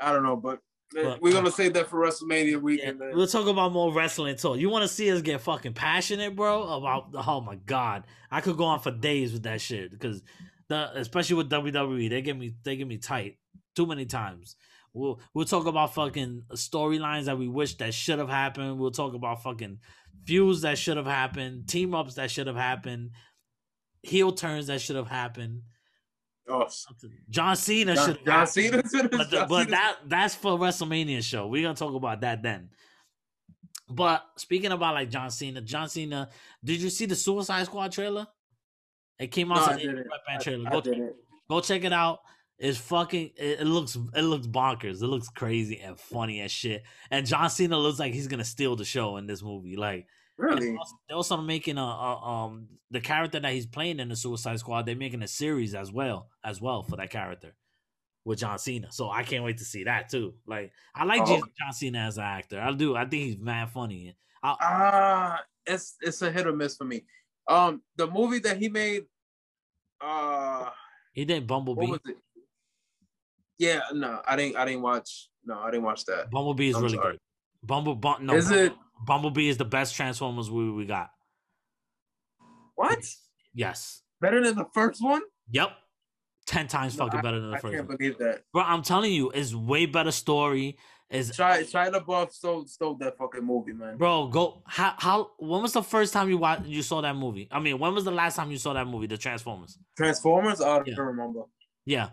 I don't know, but, uh, But- we're gonna save that for WrestleMania Yeah, weekend. man. we'll talk about more wrestling talk. You want to see us get fucking passionate, bro? About oh my god, I could go on for days with that shit because the especially with WWE, they get me they get me tight too many times. We'll we'll talk about fucking storylines that we wish that should have happened. We'll talk about fucking feuds that should have happened, team ups that should have happened, heel turns that should have happened. Oh, John Cena John, should have John Cena. but, the- but that that's for WrestleMania show. We're gonna talk about that then. But speaking about like John Cena, John Cena, did you see the Suicide Squad trailer? It came out No, to I the didn't. Red I- trailer. Go, go check it out. It's fucking. It, it looks. It looks bonkers. It looks crazy and funny as shit. And John Cena looks like he's gonna steal the show in this movie. Like Really? They're also making a, a um the character that he's playing in the Suicide Squad. They're making a series as well as well for that character with John Cena. So I can't wait to see that too. Like I like Oh. John Cena as an actor. I do. I think he's mad funny. I, Ah, it's it's a hit or miss for me. Um, the movie that he made, uh, he did what Bumblebee. was it? Yeah, no, I didn't. I didn't watch. No, I didn't watch that. Bumblebee is I'm really sorry. good. Bumble, Bum- no, Is it Bumblebee is the best Transformers movie we got. what Yes. better than the first one? Yep. Ten times No, fucking better than the I first can't one. believe that. Bro, I'm telling you, it's way better story. Is Shia Shia LaBeouf stole stole that fucking movie, man. bro, go how how when was the first time you watched you saw that movie? I mean, when was the last time you saw that movie, The Transformers? Transformers, I don't Yeah. remember. Yeah.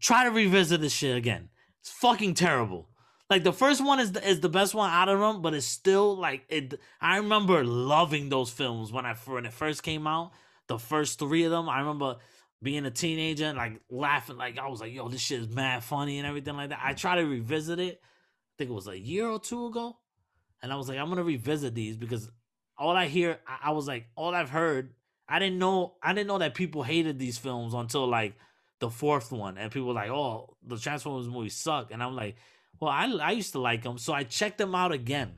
Try to revisit this shit again. It's fucking terrible. Like the first one is the, is the best one out of them, but it's still like it. I remember loving those films when I when it first came out. The first three of them, I remember being a teenager and like laughing, like I was like, "Yo, this shit is mad funny" and everything like that. I try to revisit it. I think it was a year or two ago, and I was like, "I'm gonna revisit these because all I hear, I, I was like, all I've heard, I didn't know, I didn't know that people hated these films until like the fourth one, and people were like, "Oh, the Transformers movies suck," and I'm like, "Well, I I used to like them, so I checked them out again."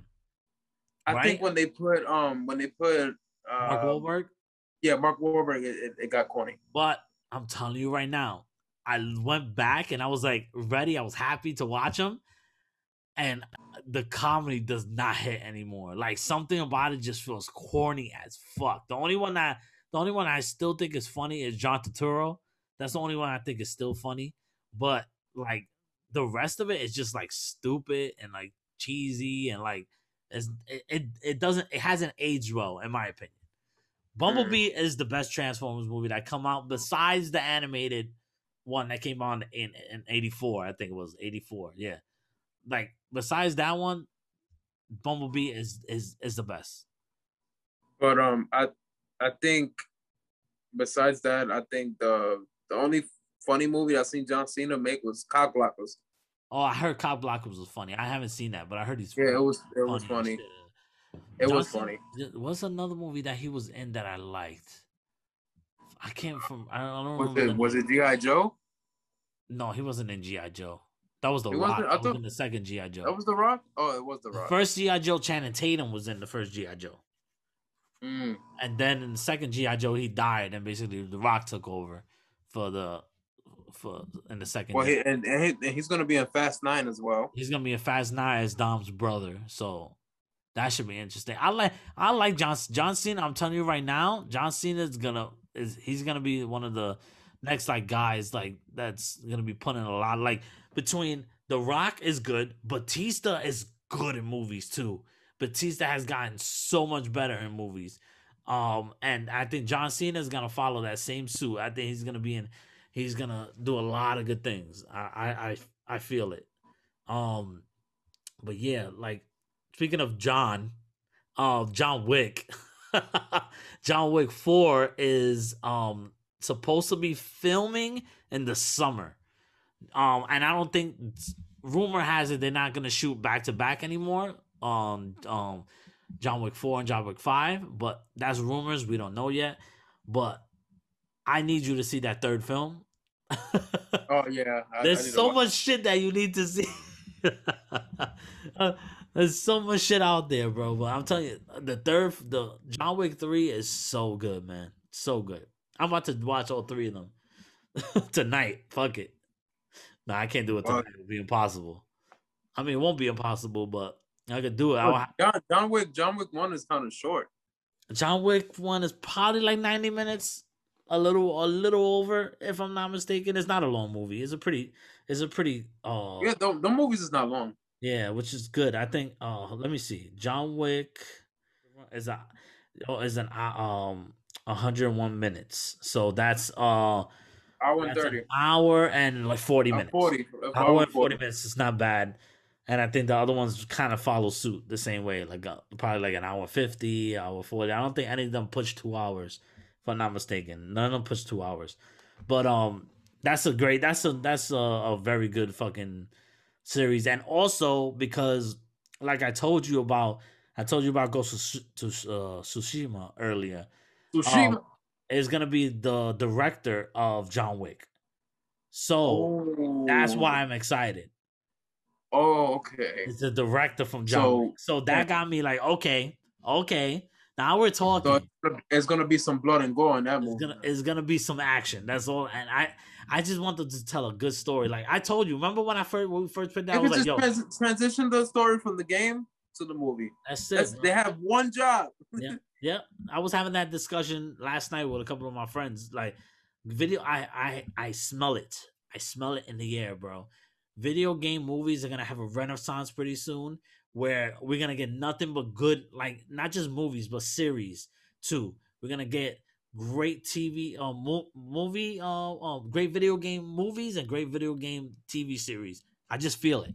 I Right? think when they put um when they put uh Mark Wahlberg, yeah Mark Wahlberg, it, it, it got corny. but I'm telling you right now, I went back and I was like ready. I was happy to watch them, and the comedy does not hit anymore. Like something about it just feels corny as fuck. The only one that the only one I still think is funny is John Turturro. That's the only one I think is still funny. But like the rest of it is just like stupid and like cheesy and like it, it it doesn't it hasn't aged well in my opinion. Bumblebee hmm. is the best Transformers movie that come out besides the animated one that came on in in 84 i think it was 84 yeah like besides that one bumblebee is is is the best But um, I I think besides that, I think the the only funny movie I seen John Cena make was Cock Blockers. oh i heard cop blockers was funny i haven't seen that but i heard he's Yeah, it was it was funny. It was Johnson- funny. what's another movie that he was in that i liked i can't from i don't, I don't Was remember it was name. it GI Joe? no he wasn't in gi joe that was the He rock I thought- in the second gi joe That was The Rock. Oh, it was The the Rock. first gi joe channing tatum was in the first gi joe Mm. and then in the second GI Joe, he died, and basically The Rock took over for the for in the second. Well, he, and, and, he, and he's gonna be in Fast Nine as well. he's gonna be a Fast Nine as Dom's brother, so that should be interesting. I like I like John John Cena. I'm telling you right now, John Cena is gonna is he's gonna be one of the next like guys like that's gonna be putting a lot like between The Rock is good, Batista is good in movies too. Batista has gotten so much better in movies. Um, and I think John Cena is gonna follow that same suit. I think he's gonna be in. He's gonna do a lot of good things. I I I, I feel it. Um, but yeah, like speaking of John, uh, John Wick, John Wick Four is um supposed to be filming in the summer. Um, and I don't think rumor has it they're not gonna shoot back to back anymore. Um, um, John Wick Four and John Wick Five, but that's rumors. We don't know yet. But I need you to see that third film. Oh yeah, I, I There's to so much shit that you need to see. Uh, There's so much shit out there, bro. But I'm telling you, the third, the John Wick three is so good, man. So good. I'm about to watch all three of them tonight. Fuck it. No, I can't do it tonight. It'll be impossible. I mean, it won't be impossible, but I could do it. I'll, John, John Wick. John Wick One is kind of short. John Wick one is probably like 90 minutes, a little a little over, if I'm not mistaken. It's not a long movie. It's a pretty it's a pretty uh Yeah, the, the movies is not long. yeah, which is good. I think uh let me see. John Wick is a oh, is an uh, um 101 minutes. So that's uh Hour and that's thirty. an hour and like 40 Uh, minutes. Forty. uh, Hour and 40 minutes is not bad. And I think the other ones kind of follow suit the same way, like uh, probably like an hour 50, hour 40. I don't think any of them push two hours, if I'm not mistaken. None of them push two hours. But um, that's a great, that's a, that's a, a very good fucking series. And also because, like I told you about I told you about Ghost of to uh, Tsushima earlier. Tsushima. Um, is gonna be the director of John Wick. So oh, that's why I'm excited. Oh, okay. It's the director from John So- Wick. So that got me like, okay, okay. Now we're talking. So it's gonna- be some blood and gore in that it's movie. gonna it's gonna be some action. That's all. And I I just wanted to tell a good story. Like I told you, remember when I first when we first put that, I Maybe was like, just yo, trans- transition the story from the game to the movie. that's it. That's, they have one job. yeah, yeah. I was having that discussion last night with a couple of my friends. Like, video, I, I, I smell it. I smell it in the air, bro. Video game movies are gonna have a renaissance pretty soon, where we're gonna get nothing but good, like not just movies but series too. We're gonna get great TV, uh, mo- movie, uh, uh, great video game movies and great video game TV series. I just feel it.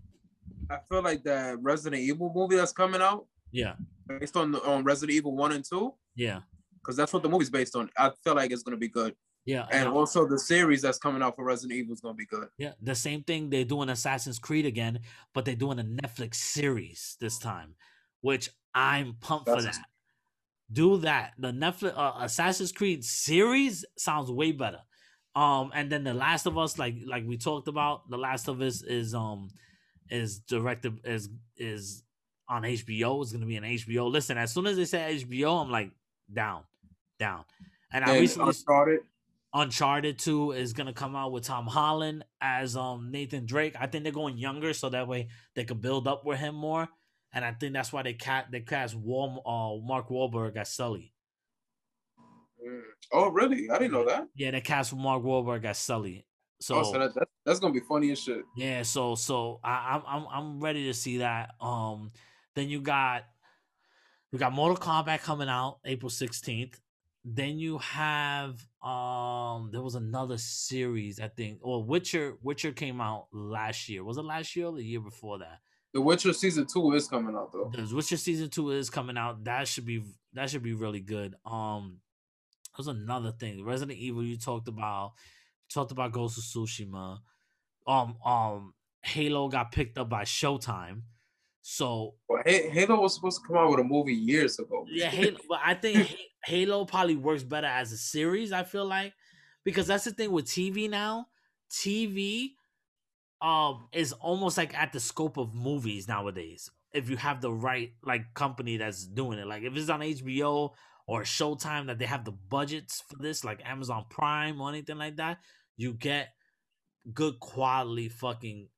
I feel like that Resident Evil movie that's coming out Yeah, based on the, on Resident Evil one and two, yeah, because that's what the movie's based on. I feel like it's gonna be good, yeah. and I- also the series that's coming out for Resident Evil is gonna be good. Yeah, the same thing they do doing Assassin's Creed again, but they're doing a Netflix series this time, which I'm pumped for That's- that. Do that. The Netflix uh, Assassin's Creed series sounds way better. Um, and then the Last of Us, like like we talked about, the Last of Us is um is directed is is on HBO. It's gonna be an HBO. Listen, as soon as they say HBO, I'm like down, down. And I recently started Uncharted 2 is gonna come out with Tom Holland as um Nathan Drake. I think they're going younger so that way they could build up with him more. And I think that's why they cat they cast Wal- uh, Mark Wahlberg as Sully. Mm. Oh, really? I didn't know that. Yeah, they cast Mark Wahlberg as Sully. So, oh, so that, that that's gonna be funny as shit. yeah, so so I, I'm I'm I'm ready to see that. Um, then you got we got Mortal Kombat coming out April 16th. Then you have um there was another series I think or Witcher Witcher came out last year. Was it last year or the year before that? The Witcher season two is coming out though. The Witcher season 2 is coming out. That should be that should be really good. Um there's another thing. Resident Evil you talked about talked about Ghost of Tsushima. Um um Halo got picked up by Showtime. So Well, Halo was supposed to come out with a movie years ago. Yeah, Halo, but I think Halo probably works better as a series. I feel like because that's the thing with TV now. TV um is almost like at the scope of movies nowadays. If you have the right like company that's doing it, like if it's on HBO or Showtime that they have the budgets for this, like Amazon Prime or anything like that, you get good quality fucking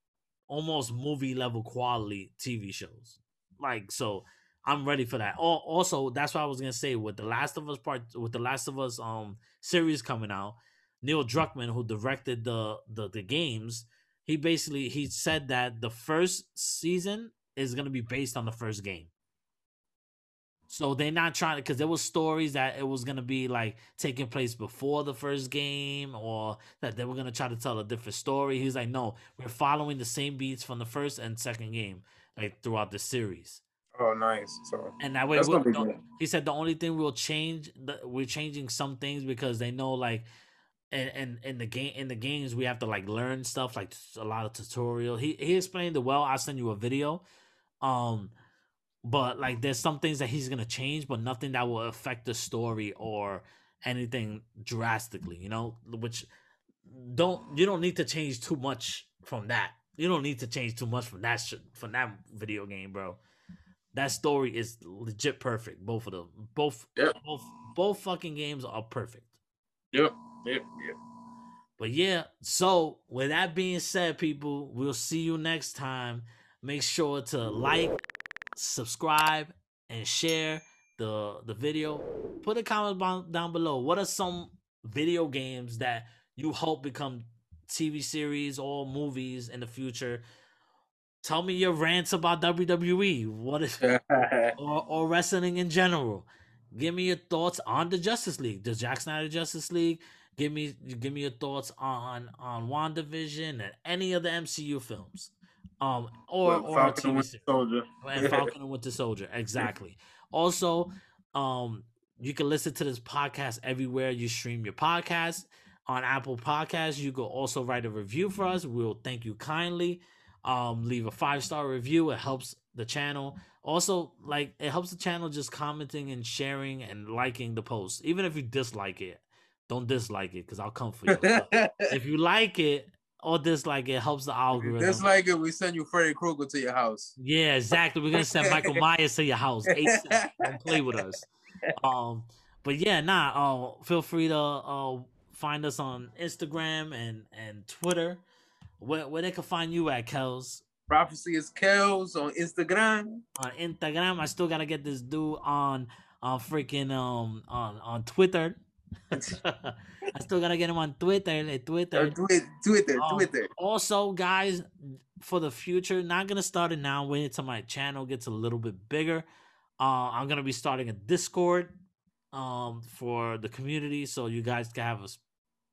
almost movie level quality TV shows. Like so I'm ready for that. Al- Also, that's what I was gonna say with the Last of Us part with the Last of Us um series coming out. Neil Druckmann, who directed the the the games, he basically he said that the first season is gonna be based on the first game. So they're not trying to because there was stories that it was gonna be like taking place before the first game or that they were gonna try to tell a different story. He's like, no, we're following the same beats from the first and second game, like throughout the series. Oh, nice. So And that way, we'll, gonna be the- good. he said the only thing we'll change, the, we're changing some things because they know like, and and in the game in the games we have to like learn stuff like a lot of tutorial. He he explained it well. I'll send you a video. Um, but like there's some things that he's gonna change, but nothing that will affect the story or anything drastically. You know, which don't you don't need to change too much from that. You don't need to change too much from that shit from that video game, bro. That story is legit perfect. Both of them, both, Yep. both, both fucking games are perfect. Yep. Yep. Yep. But yeah, so with that being said, people, we'll see you next time. Make sure to like, subscribe, and share the the video. Put a comment down, below. What are some video games that you hope become TV series or movies in the future? Tell me your rants about WWE. What is or, or wrestling in general. Give me your thoughts on the Justice League, the Zack Snyder Justice League. Give me give me your thoughts on on WandaVision and any of the MCU films. Um or or a Falcon and TV series. Soldier. And Falcon and Winter Soldier. Exactly. Also, um, you can listen to this podcast everywhere you stream your podcast. On Apple Podcasts, you can also write a review for us. We'll thank you kindly. Um, leave a five star review. It helps the channel. Also, like it helps the channel just commenting and sharing and liking the post. Even if you dislike it, don't dislike it because I'll come for you. If you like it or dislike it, it helps the algorithm. dislike it, we send you Freddy Krueger to your house. Yeah, exactly. We're gonna send Michael Myers to your house. ASAP. Don't play with us. Um, but yeah, nah. Uh, feel free to uh find us on Instagram and and Twitter. Where where they can find you at, Kels? Prophecy is Kels on Instagram. On Instagram. I still gotta get this dude on on freaking um on on Twitter. I still gotta get him on Twitter. eh, Twitter. Twitter, Um, Twitter. Also, guys, for the future, not gonna start it now. Wait until my channel gets a little bit bigger. Uh, I'm gonna be starting a Discord um for the community, so you guys can have a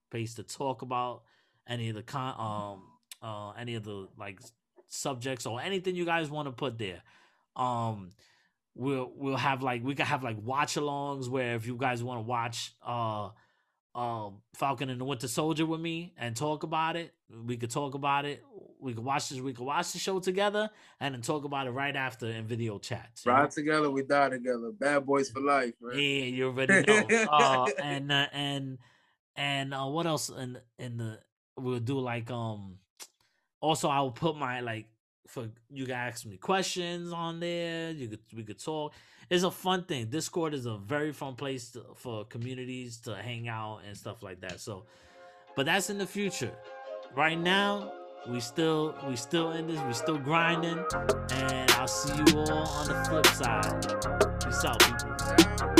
space to talk about any of the con um uh any of the like subjects or anything you guys want to put there. Um, we'll we'll have like we can have like watch alongs where if you guys want to watch uh um Falcon and the Winter Soldier with me and talk about it. We could talk about it. We could watch this. We could watch the show together and then talk about it right after in video chats. you know? Ride together, we die together. Bad boys for life, man. Yeah, you already know. uh, and uh, and and uh, what else in in the we'll do like um also I will put my like for you can ask me questions on there. You could we could talk. It's a fun thing. Discord is a very fun place to, for communities to hang out and stuff like that. So, but that's in the future. Right now, we still we still in this. We still grinding, and I'll see you all on the flip side. Peace out, people.